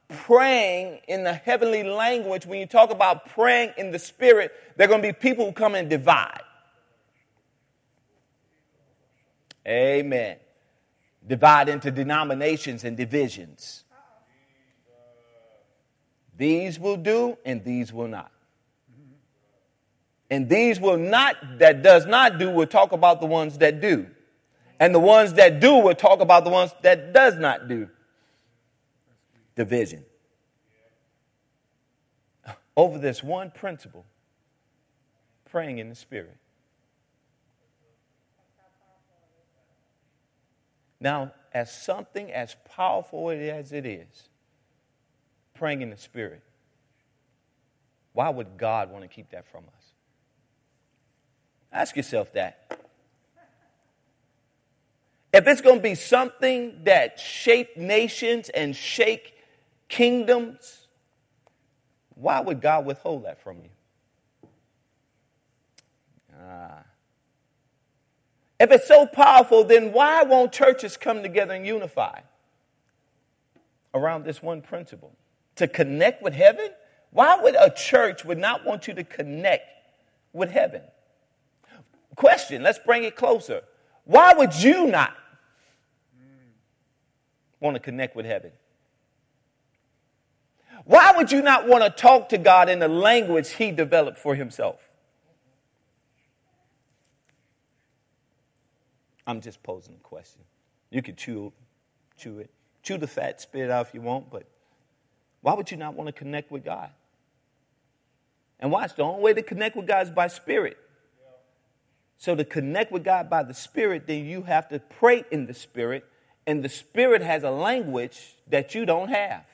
praying in the heavenly language, when you talk about praying in the spirit, there are going to be people who come and divide. Amen. Divide into denominations and divisions. These will do, and these will not. And these will not, that does not do, will talk about the ones that do. And the ones that do will talk about the ones that does not do. Division. Over this one principle, praying in the Spirit. Now, as something as powerful as it is, praying in the Spirit. Why would God want to keep that from us? Ask yourself that. if it's going to be something that shape nations and shake kingdoms, why would God withhold that from you? Ah. If it's so powerful, then why won't churches come together and unify around this one principle? To connect with heaven? Why would a church would not want you to connect with heaven? Question, let's bring it closer. Why would you not want to connect with heaven? Why would you not want to talk to God in the language he developed for himself? I'm just posing a question. You could chew, chew it, chew the fat, spit it out if you want, but why would you not want to connect with God? And watch, the only way to connect with God is by spirit. So to connect with God by the spirit, then you have to pray in the spirit, and the spirit has a language that you don't have.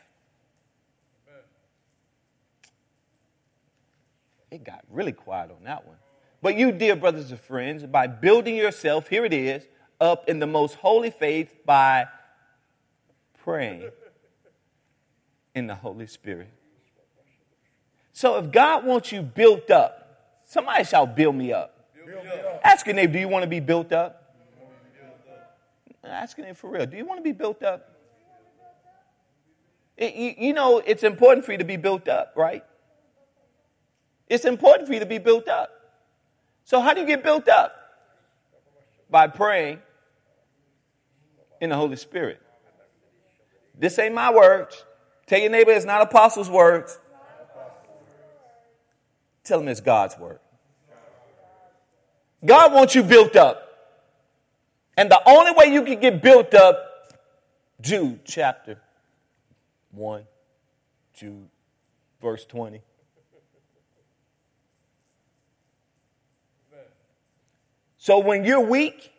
It got really quiet on that one. But you, dear brothers and friends, by building yourself, here it is, up in the most holy faith by praying in the Holy Spirit. So if God wants you built up, somebody shall build me up. Ask your neighbor, do you want to be built up? Ask your neighbor for real. Do you want to be built up? It, you, you know, it's important for you to be built up, right? It's important for you to be built up. So, how do you get built up? By praying in the Holy Spirit. This ain't my words. Tell your neighbor it's not apostles' words. Tell him it's God's word. God wants you built up. And the only way you can get built up, Jude chapter 1, Jude, verse 20. So when you're weak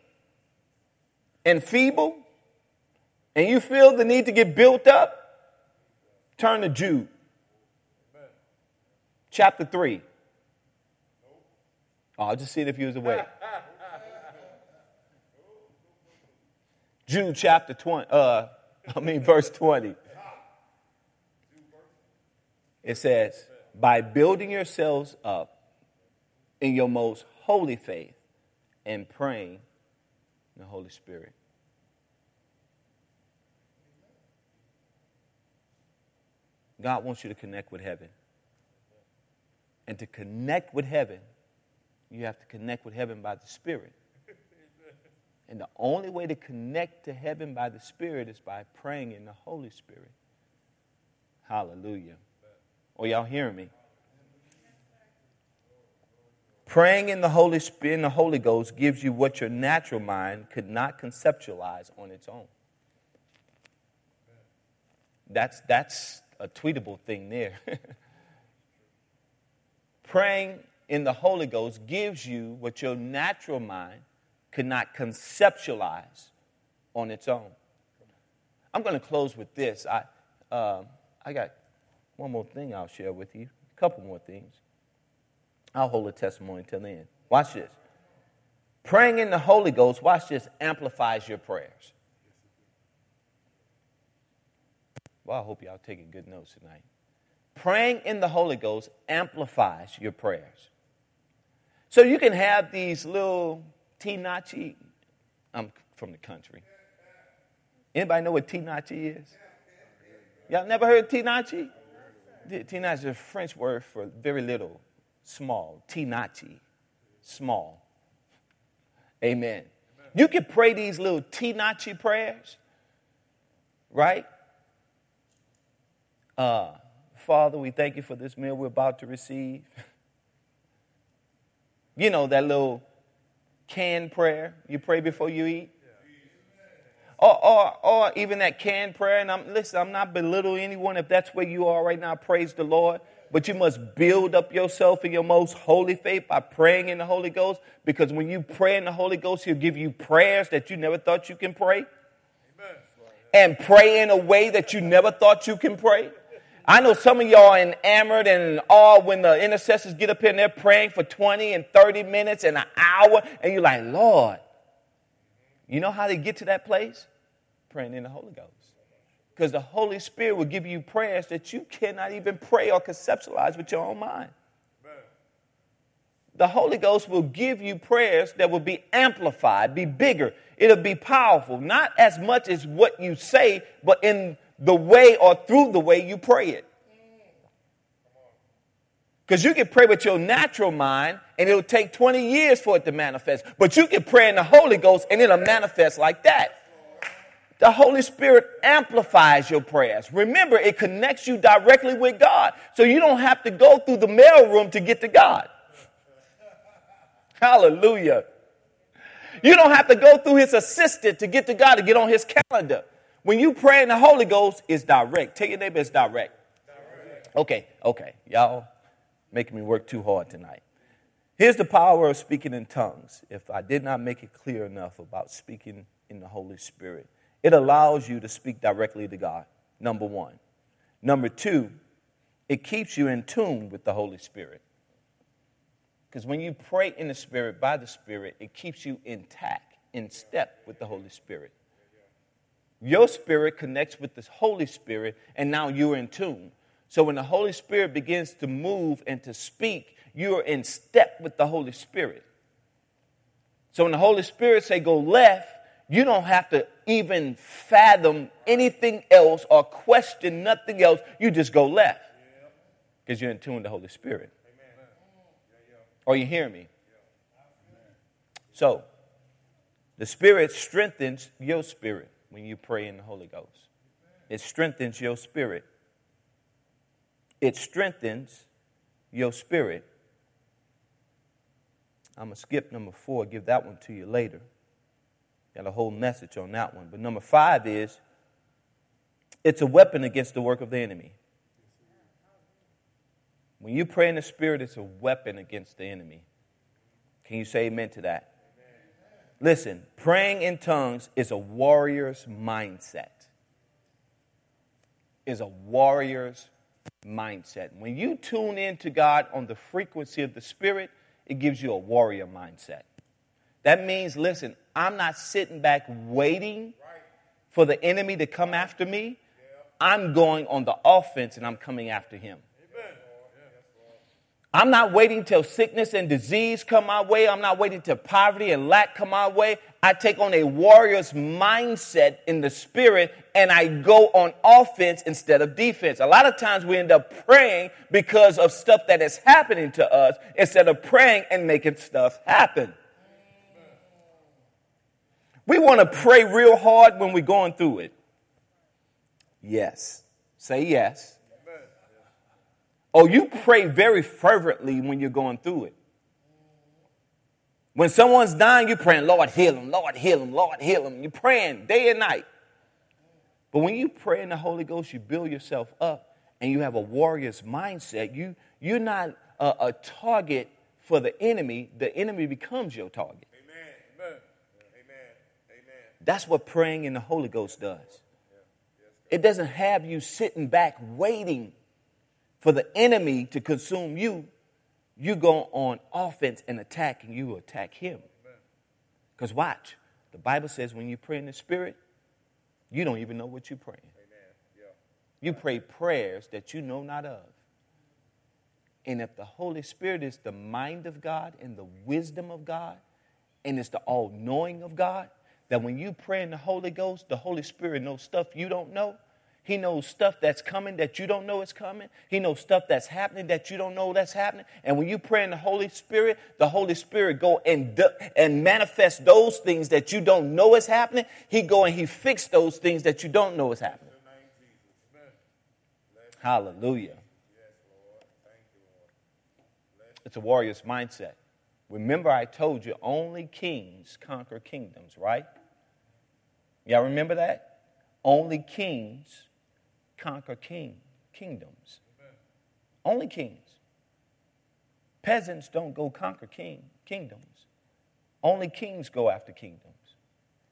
and feeble and you feel the need to get built up, turn to Jude. Chapter 3. Oh, I'll just see it if you was awake. Jude chapter 20, uh, I mean verse 20. It says, by building yourselves up in your most holy faith and praying the Holy Spirit. God wants you to connect with heaven. And to connect with heaven, you have to connect with heaven by the Spirit. And the only way to connect to heaven by the Spirit is by praying in the Holy Spirit. Hallelujah. Are y'all hearing me? Praying in the Holy Spirit, in the Holy Ghost, gives you what your natural mind could not conceptualize on its own. That's, that's a tweetable thing there. Praying in the Holy Ghost gives you what your natural mind could not conceptualize on its own. I'm going to close with this. I, uh, I got one more thing I'll share with you, a couple more things. I'll hold a testimony till then. Watch this. Praying in the Holy Ghost, watch this, amplifies your prayers. Well, I hope y'all taking good notes tonight. Praying in the Holy Ghost amplifies your prayers. So you can have these little Tinachi. I'm from the country. Anybody know what Tinachi is? Y'all never heard Tinachi? Tinachi is a French word for very little small. Tinachi, small. Amen. You can pray these little Tinachi prayers, right? Uh, Father, we thank you for this meal we're about to receive. you know, that little canned prayer you pray before you eat. Or, or, or even that canned prayer. And I'm, listen, I'm not belittling anyone if that's where you are right now. Praise the Lord but you must build up yourself in your most holy faith by praying in the Holy Ghost. Because when you pray in the Holy Ghost, He'll give you prayers that you never thought you can pray. Amen. And pray in a way that you never thought you can pray. I know some of y'all are enamored and all when the intercessors get up here and they're praying for 20 and 30 minutes and an hour, and you're like, Lord, You know how they get to that place? Praying in the Holy Ghost. Because the Holy Spirit will give you prayers that you cannot even pray or conceptualize with your own mind. The Holy Ghost will give you prayers that will be amplified, be bigger. It'll be powerful, not as much as what you say, but in the way or through the way you pray it. Because you can pray with your natural mind and it'll take 20 years for it to manifest. But you can pray in the Holy Ghost and it'll manifest like that. The Holy Spirit amplifies your prayers. Remember, it connects you directly with God. So you don't have to go through the mailroom to get to God. Hallelujah. You don't have to go through his assistant to get to God to get on his calendar. When you pray in the Holy Ghost, it's direct. Tell your neighbor it's direct. direct. Okay, okay. Y'all making me work too hard tonight. Here's the power of speaking in tongues. If I did not make it clear enough about speaking in the Holy Spirit, it allows you to speak directly to God, number one. Number two, it keeps you in tune with the Holy Spirit. Because when you pray in the Spirit, by the Spirit, it keeps you intact, in step with the Holy Spirit. Your spirit connects with the Holy Spirit, and now you're in tune. So when the Holy Spirit begins to move and to speak, you're in step with the Holy Spirit. So when the Holy Spirit say go left, you don't have to even fathom anything else or question nothing else. You just go left because you're in tune with the Holy Spirit. Are you hearing me? So, the Spirit strengthens your spirit when you pray in the Holy Ghost. It strengthens your spirit it strengthens your spirit. I'm going to skip number four, give that one to you later. Got a whole message on that one. But number five is it's a weapon against the work of the enemy. When you pray in the Spirit, it's a weapon against the enemy. Can you say amen to that? Listen, praying in tongues is a warrior's mindset. Is a warrior's mindset. When you tune in to God on the frequency of the Spirit, it gives you a warrior mindset. That means, listen, I'm not sitting back waiting for the enemy to come after me. I'm going on the offense and I'm coming after him. I'm not waiting till sickness and disease come my way. I'm not waiting till poverty and lack come my way. I take on a warrior's mindset in the spirit and I go on offense instead of defense. A lot of times we end up praying because of stuff that is happening to us instead of praying and making stuff happen. We want to pray real hard when we're going through it. Yes. Say yes. Oh, you pray very fervently when you're going through it. When someone's dying, you're praying, Lord, heal them, Lord, heal them, Lord, heal them. You're praying day and night. But when you pray in the Holy Ghost, you build yourself up and you have a warrior's mindset. You, you're not a, a target for the enemy, the enemy becomes your target. That's what praying in the Holy Ghost does. It doesn't have you sitting back waiting for the enemy to consume you, you go on offense and attack, and you attack him. Because watch, the Bible says when you pray in the Spirit, you don't even know what you're praying. You pray prayers that you know not of. And if the Holy Spirit is the mind of God and the wisdom of God, and it's the all knowing of God, that when you pray in the Holy Ghost, the Holy Spirit knows stuff you don't know, he knows stuff that's coming that you don't know is coming. He knows stuff that's happening that you don't know that's happening. And when you pray in the Holy Spirit, the Holy Spirit go and and manifest those things that you don't know is happening. He go and he fix those things that you don't know is happening. Hallelujah. It's a warrior's mindset. Remember, I told you only kings conquer kingdoms, right? Y'all remember that? Only kings conquer king, kingdoms. Amen. Only kings. Peasants don't go conquer king, kingdoms. Only kings go after kingdoms.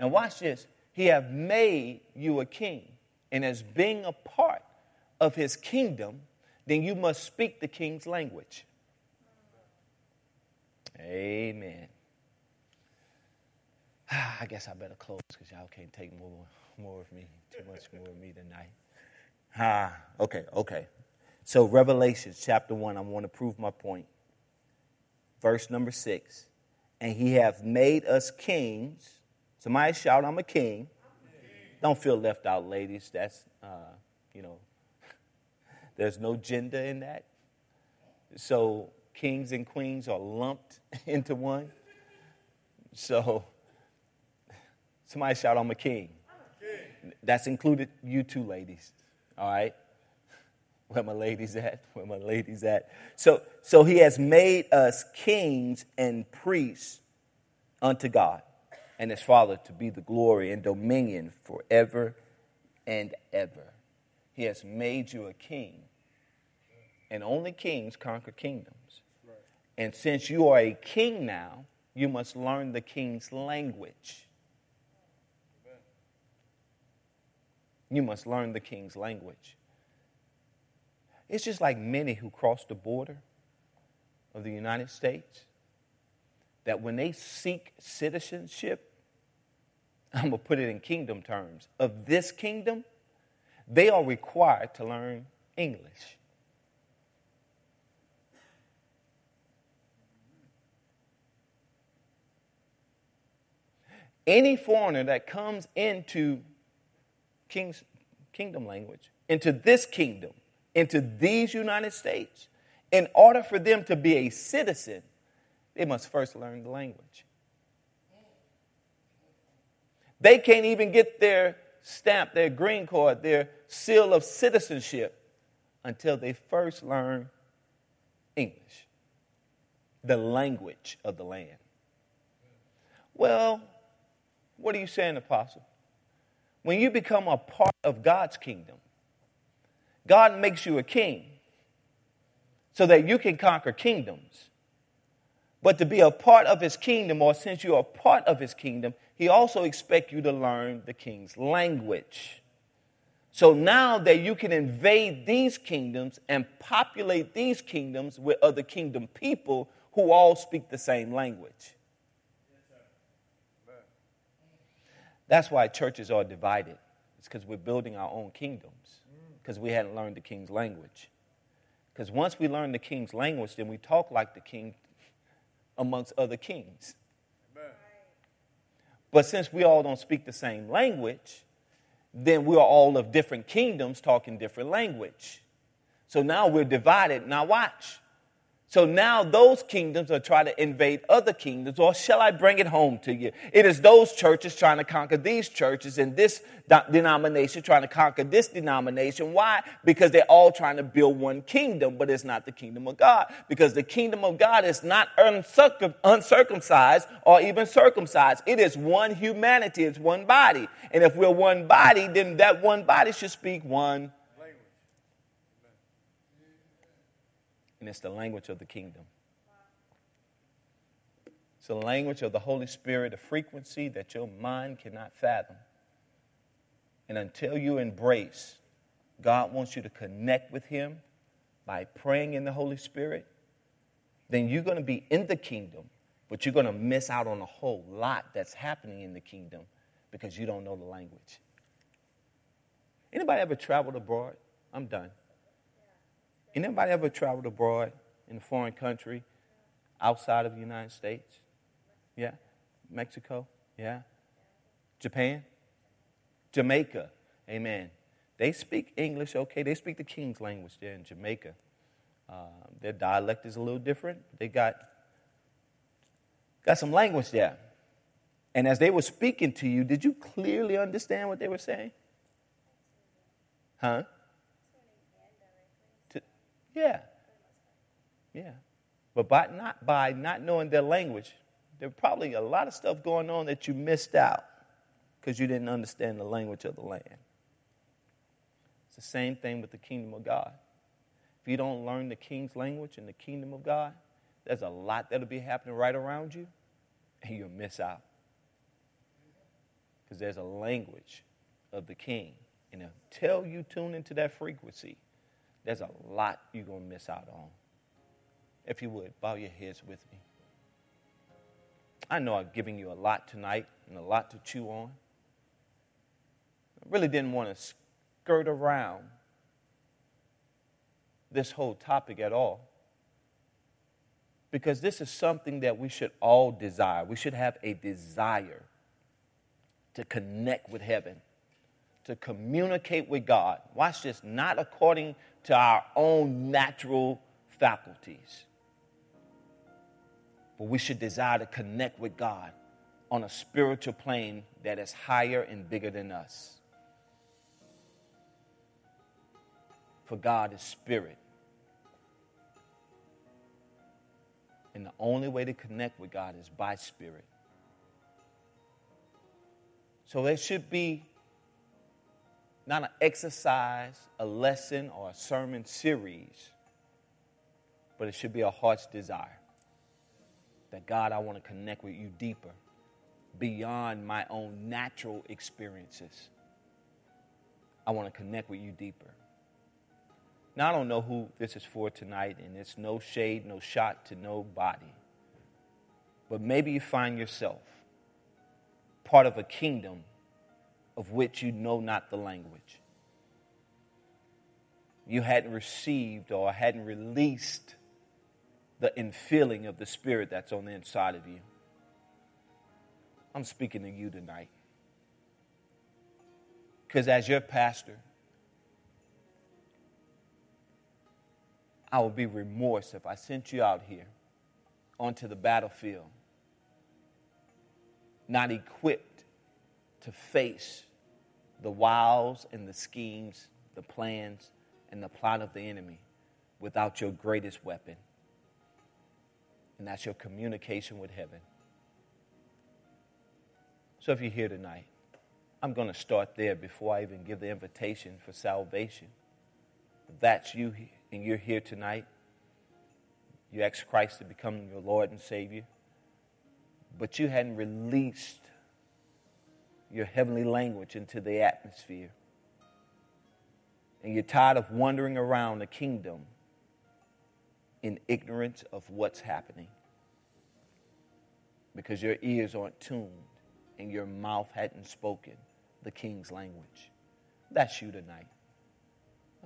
And watch this. He have made you a king. And as being a part of his kingdom, then you must speak the king's language. I guess I better close because y'all can't take more, more of me, too much more of me tonight. Ah, okay, okay. So, Revelation chapter 1, I want to prove my point. Verse number 6. And he hath made us kings. Somebody shout, I'm a king. Don't feel left out, ladies. That's, uh, you know, there's no gender in that. So, kings and queens are lumped into one. So, somebody shout, I'm a king. That's included you two ladies. All right? Where my ladies at? Where my ladies at? So, so he has made us kings and priests unto God and his Father to be the glory and dominion forever and ever. He has made you a king. And only kings conquer kingdoms. And since you are a king now, you must learn the king's language. You must learn the king's language. It's just like many who cross the border of the United States that when they seek citizenship, I'm going to put it in kingdom terms, of this kingdom, they are required to learn English. Any foreigner that comes into king's, kingdom language, into this kingdom, into these United States, in order for them to be a citizen, they must first learn the language. They can't even get their stamp, their green card, their seal of citizenship until they first learn English, the language of the land. Well, what are you saying, Apostle? When you become a part of God's kingdom, God makes you a king so that you can conquer kingdoms. But to be a part of his kingdom, or since you're part of his kingdom, he also expects you to learn the king's language. So now that you can invade these kingdoms and populate these kingdoms with other kingdom people who all speak the same language. That's why churches are divided. It's because we're building our own kingdoms, mm. because we hadn't learned the king's language. Because once we learn the king's language, then we talk like the king amongst other kings. But since we all don't speak the same language, then we are all of different kingdoms talking different language. So now we're divided. Now, watch. So now those kingdoms are trying to invade other kingdoms, or shall I bring it home to you? It is those churches trying to conquer these churches and this denomination trying to conquer this denomination. Why? Because they're all trying to build one kingdom, but it's not the kingdom of God. Because the kingdom of God is not uncircumcised or even circumcised. It is one humanity, it's one body. And if we're one body, then that one body should speak one and it's the language of the kingdom. It's the language of the Holy Spirit, a frequency that your mind cannot fathom. And until you embrace, God wants you to connect with Him by praying in the Holy Spirit, then you're going to be in the kingdom, but you're going to miss out on a whole lot that's happening in the kingdom because you don't know the language. Anybody ever traveled abroad? I'm done. Anybody ever traveled abroad in a foreign country outside of the United States? Yeah. Mexico? Yeah. Japan? Jamaica? Amen. They speak English, okay. They speak the King's language there in Jamaica. Uh, their dialect is a little different. They got, got some language there. And as they were speaking to you, did you clearly understand what they were saying? Huh? Yeah. Yeah. But by not, by not knowing their language, there's probably a lot of stuff going on that you missed out because you didn't understand the language of the land. It's the same thing with the kingdom of God. If you don't learn the king's language in the kingdom of God, there's a lot that'll be happening right around you, and you'll miss out. Because there's a language of the king. And until you tune into that frequency, there's a lot you're going to miss out on. If you would, bow your heads with me. I know I've given you a lot tonight and a lot to chew on. I really didn't want to skirt around this whole topic at all because this is something that we should all desire. We should have a desire to connect with heaven, to communicate with God. Watch this, not according to our own natural faculties, but we should desire to connect with God on a spiritual plane that is higher and bigger than us. For God is spirit. And the only way to connect with God is by spirit. So there should be not an exercise, a lesson, or a sermon series, but it should be a heart's desire that God, I want to connect with you deeper, beyond my own natural experiences. I want to connect with you deeper. Now, I don't know who this is for tonight, and it's no shade, no shot to nobody. But maybe you find yourself part of a kingdom of which you know not the language. You hadn't received or hadn't released the infilling of the Spirit that's on the inside of you. I'm speaking to you tonight. Because as your pastor, I would be remorse if I sent you out here onto the battlefield not equipped to face the wiles and the schemes, the plans, and the plot of the enemy without your greatest weapon. And that's your communication with heaven. So if you're here tonight, I'm going to start there before I even give the invitation for salvation. If that's you and you're here tonight, you ask Christ to become your Lord and Savior, but you hadn't released your heavenly language into the atmosphere. And you're tired of wandering around the kingdom in ignorance of what's happening because your ears aren't tuned and your mouth hadn't spoken the king's language. That's you tonight.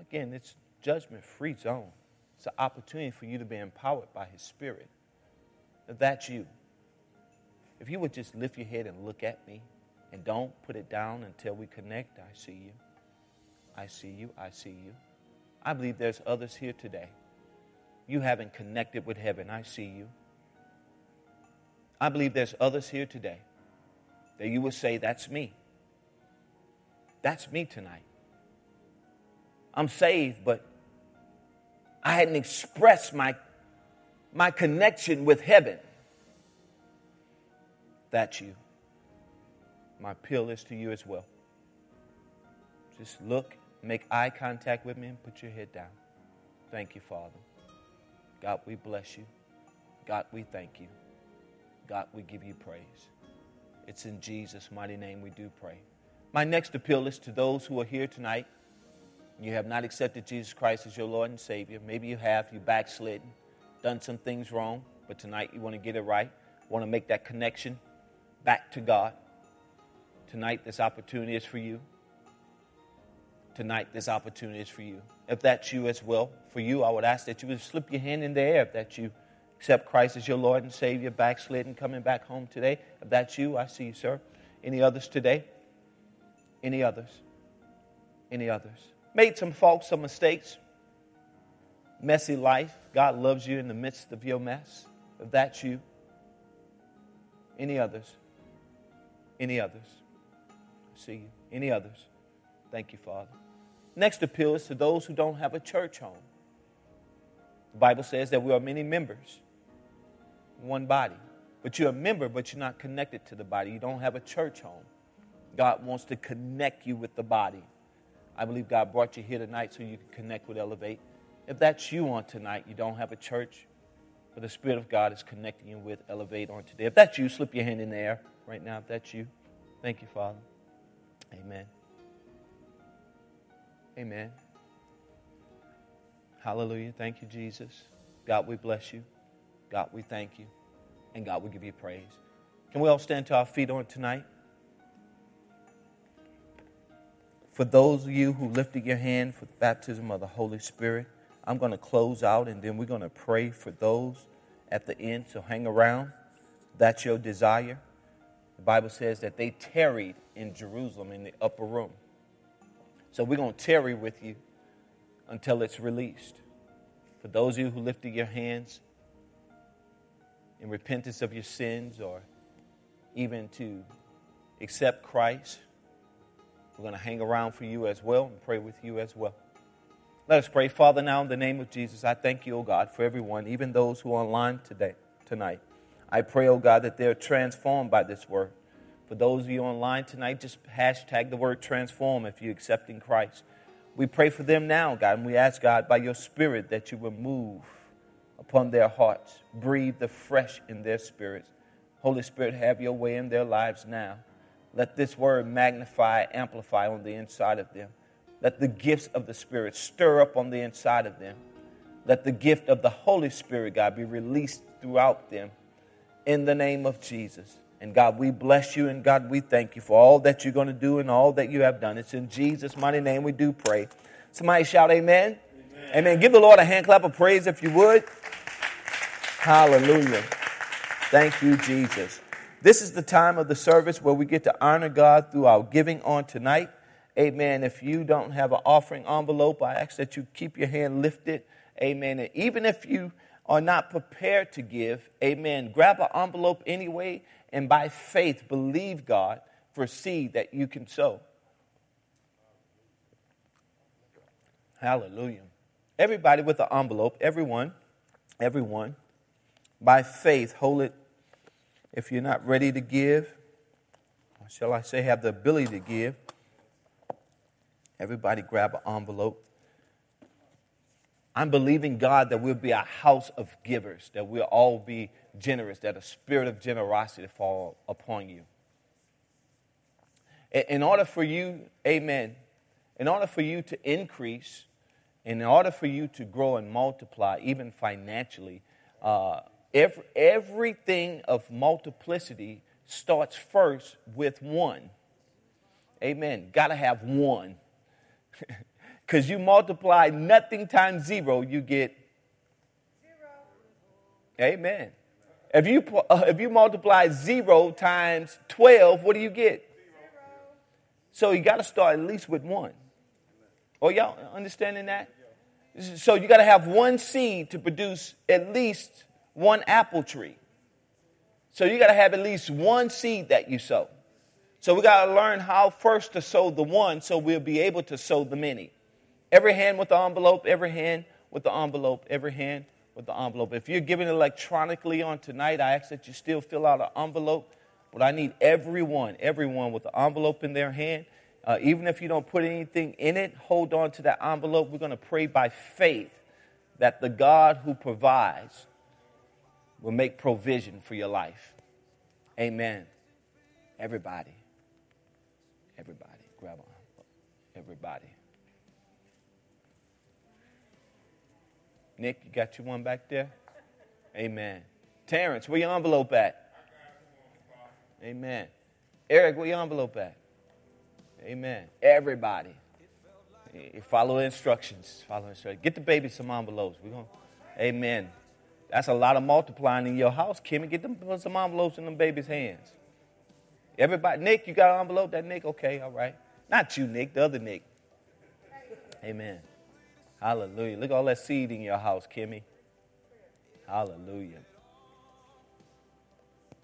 Again, it's judgment free zone. It's an opportunity for you to be empowered by His Spirit. If that's you, if you would just lift your head and look at me and don't put it down until we connect, I see you. I see you. I see you. I believe there's others here today. You haven't connected with heaven. I see you. I believe there's others here today that you will say, That's me. That's me tonight. I'm saved, but I hadn't expressed my, my connection with heaven. That's you. My appeal is to you as well. Just look, make eye contact with me, and put your head down. Thank you, Father. God, we bless you. God, we thank you. God, we give you praise. It's in Jesus' mighty name we do pray. My next appeal is to those who are here tonight you have not accepted Jesus Christ as your Lord and Savior. Maybe you have, you backslidden, done some things wrong, but tonight you want to get it right, want to make that connection back to God. Tonight, this opportunity is for you. Tonight, this opportunity is for you. If that's you as well, for you, I would ask that you would slip your hand in the air if that you accept Christ as your Lord and Savior, backslidden, coming back home today. If that's you, I see you, sir. Any others today? Any others? Any others? Made some faults, some mistakes. Messy life. God loves you in the midst of your mess. If that's you. Any others? Any others? See you. Any others? Thank you, Father. Next appeal is to those who don't have a church home. The Bible says that we are many members, one body. But you're a member, but you're not connected to the body. You don't have a church home. God wants to connect you with the body. I believe God brought you here tonight so you can connect with Elevate. If that's you on tonight, you don't have a church, but the Spirit of God is connecting you with Elevate on today. If that's you, slip your hand in the air right now. If that's you, thank you, Father. Amen. Amen. Hallelujah. Thank you, Jesus. God, we bless you. God, we thank you. And God, we give you praise. Can we all stand to our feet on tonight? For those of you who lifted your hand for the baptism of the Holy Spirit, I'm going to close out and then we're going to pray for those at the end. So hang around. That's your desire. The Bible says that they tarried in Jerusalem in the upper room. So we're going to tarry with you until it's released. For those of you who lifted your hands in repentance of your sins or even to accept Christ, we're going to hang around for you as well and pray with you as well. Let us pray. Father, now in the name of Jesus, I thank you, O God, for everyone, even those who are online today, tonight. I pray, O God, that they're transformed by this word. For those of you online tonight, just hashtag the word transform if you're accepting Christ. We pray for them now, God, and we ask, God, by your Spirit that you will move upon their hearts, breathe the fresh in their spirits. Holy Spirit, have your way in their lives now. Let this word magnify, amplify on the inside of them. Let the gifts of the Spirit stir up on the inside of them. Let the gift of the Holy Spirit, God, be released throughout them in the name of Jesus. And God, we bless you and God, we thank you for all that you're going to do and all that you have done. It's in Jesus' mighty name we do pray. Somebody shout, Amen. Amen. amen. Give the Lord a hand clap of praise if you would. Hallelujah. Thank you, Jesus. This is the time of the service where we get to honor God through our giving on tonight. Amen. If you don't have an offering envelope, I ask that you keep your hand lifted. Amen. And even if you are not prepared to give, amen, grab an envelope anyway and by faith believe God for seed that you can sow. Hallelujah. Everybody with an envelope, everyone, everyone, by faith, hold it. If you're not ready to give, shall I say, have the ability to give, Everybody grab an envelope. I'm believing God that we'll be a house of givers, that we'll all be generous, that a spirit of generosity fall upon you. In order for you, amen, in order for you to increase, in order for you to grow and multiply, even financially, uh, every, everything of multiplicity starts first with one. Amen. Got to have one. Because you multiply nothing times zero, you get zero. Amen. If you, uh, if you multiply zero times 12, what do you get? Zero. So you got to start at least with one. Oh, y'all understanding that? So you got to have one seed to produce at least one apple tree. So you got to have at least one seed that you sow. So we got to learn how first to sow the one so we'll be able to sow the many. Every hand with the envelope, every hand with the envelope, every hand with the envelope. If you're giving electronically on tonight, I ask that you still fill out an envelope. But I need everyone, everyone with the envelope in their hand. Uh, even if you don't put anything in it, hold on to that envelope. We're going to pray by faith that the God who provides will make provision for your life. Amen. Everybody. Everybody, grab on. Everybody. Nick, you got your one back there? Amen. Terrence, where your envelope at? Amen. Eric, where your envelope at? Amen. Everybody. You follow instructions. Follow instructions. Get the baby some envelopes. We're going Amen. That's a lot of multiplying in your house, Kimmy. Get them put some envelopes in them baby's hands. Everybody, Nick, you got an envelope? That Nick? Okay, all right. Not you, Nick, the other Nick. Amen. Hallelujah. Look at all that seed in your house, Kimmy. Hallelujah.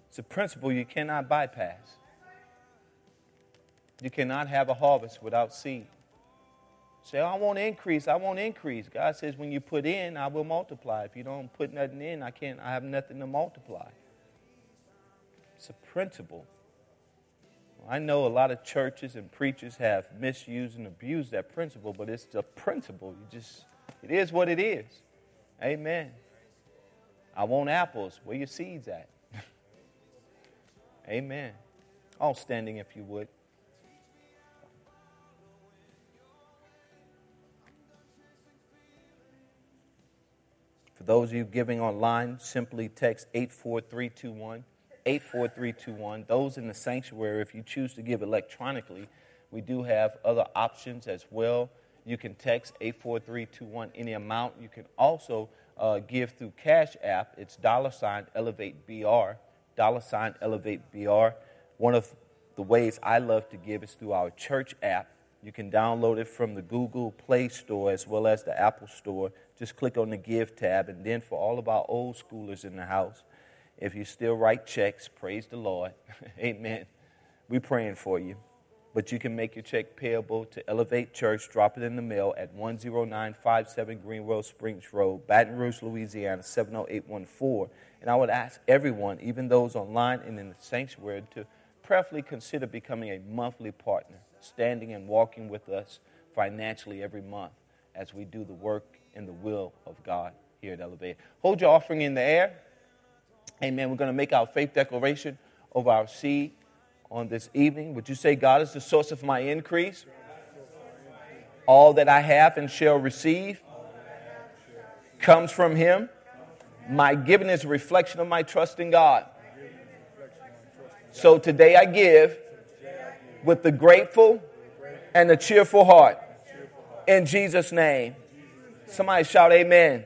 It's a principle you cannot bypass. You cannot have a harvest without seed. Say, I want increase. I want increase. God says, when you put in, I will multiply. If you don't put nothing in, I can't. I have nothing to multiply. It's a principle. I know a lot of churches and preachers have misused and abused that principle, but it's a principle. You just, it is what it is. Amen. I want apples. Where your seeds at? Amen. All standing, if you would. For those of you giving online, simply text 84321. 84321. Those in the sanctuary, if you choose to give electronically, we do have other options as well. You can text 84321 any amount. You can also uh, give through Cash App. It's dollar sign Elevate BR, dollar sign Elevate BR. One of the ways I love to give is through our church app. You can download it from the Google Play Store as well as the Apple Store. Just click on the Give tab. And then for all of our old schoolers in the house, if you still write checks, praise the Lord. Amen. We're praying for you. But you can make your check payable to Elevate Church. Drop it in the mail at 10957 Greenwell Springs Road, Baton Rouge, Louisiana, 70814. And I would ask everyone, even those online and in the sanctuary, to prayerfully consider becoming a monthly partner, standing and walking with us financially every month as we do the work in the will of God here at Elevate. Hold your offering in the air. Amen. We're going to make our faith declaration over our seed on this evening. Would you say, God is the source of my increase? All that I have and shall receive comes from Him. My giving is a reflection of my trust in God. So today I give with the grateful and the cheerful heart. In Jesus' name. Somebody shout, Amen.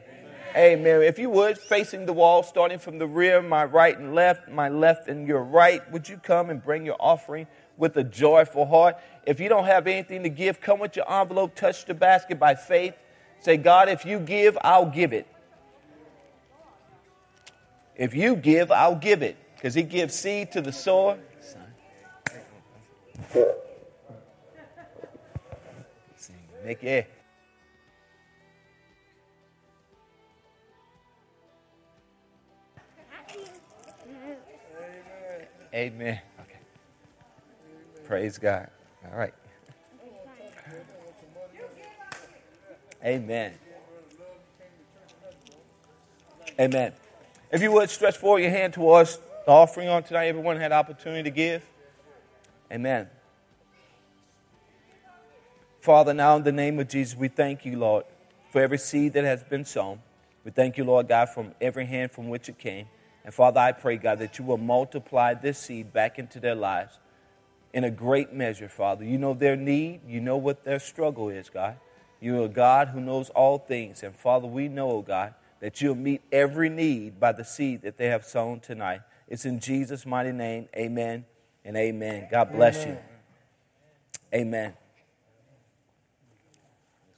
Amen. If you would, facing the wall, starting from the rear, my right and left, my left and your right, would you come and bring your offering with a joyful heart? If you don't have anything to give, come with your envelope, touch the basket by faith. Say, God, if you give, I'll give it. If you give, I'll give it. Because he gives seed to the sower. Nick, yeah. Amen. Okay. Praise God. All right. Amen. Amen. If you would stretch forward your hand towards the offering on tonight, everyone had opportunity to give. Amen. Father, now in the name of Jesus, we thank you, Lord, for every seed that has been sown. We thank you, Lord God, from every hand from which it came. And Father, I pray, God, that you will multiply this seed back into their lives in a great measure, Father. You know their need, you know what their struggle is, God. You're a God who knows all things. And Father, we know, God, that you'll meet every need by the seed that they have sown tonight. It's in Jesus' mighty name. Amen and amen. God bless amen. you. Amen.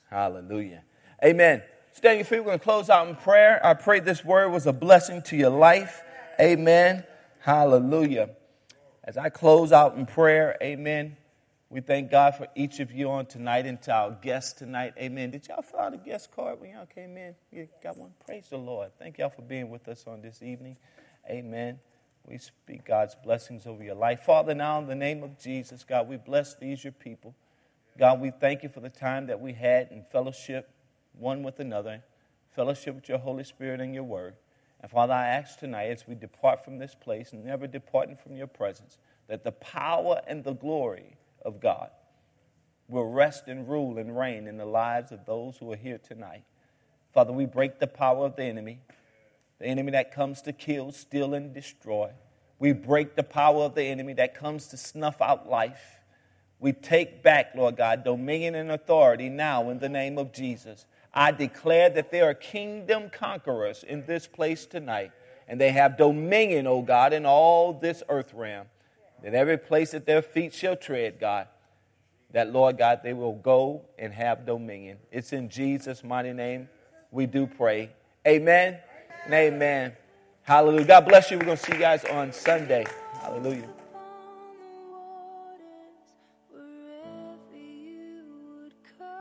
Hallelujah. Amen. Stand your feet. We're going to close out in prayer. I pray this word was a blessing to your life. Amen. Hallelujah. As I close out in prayer, amen. We thank God for each of you on tonight and to our guests tonight. Amen. Did y'all fill out a guest card when y'all came in? You got one? Praise the Lord. Thank y'all for being with us on this evening. Amen. We speak God's blessings over your life. Father, now in the name of Jesus, God, we bless these, your people. God, we thank you for the time that we had in fellowship one with another, fellowship with your Holy Spirit and your word. And Father, I ask tonight as we depart from this place, never departing from your presence, that the power and the glory of God will rest and rule and reign in the lives of those who are here tonight. Father, we break the power of the enemy, the enemy that comes to kill, steal, and destroy. We break the power of the enemy that comes to snuff out life. We take back, Lord God, dominion and authority now in the name of Jesus. I declare that there are kingdom conquerors in this place tonight, and they have dominion, O God, in all this earth realm. That every place that their feet shall tread, God, that, Lord God, they will go and have dominion. It's in Jesus' mighty name we do pray. Amen and amen. Hallelujah. God bless you. We're going to see you guys on Sunday. Hallelujah.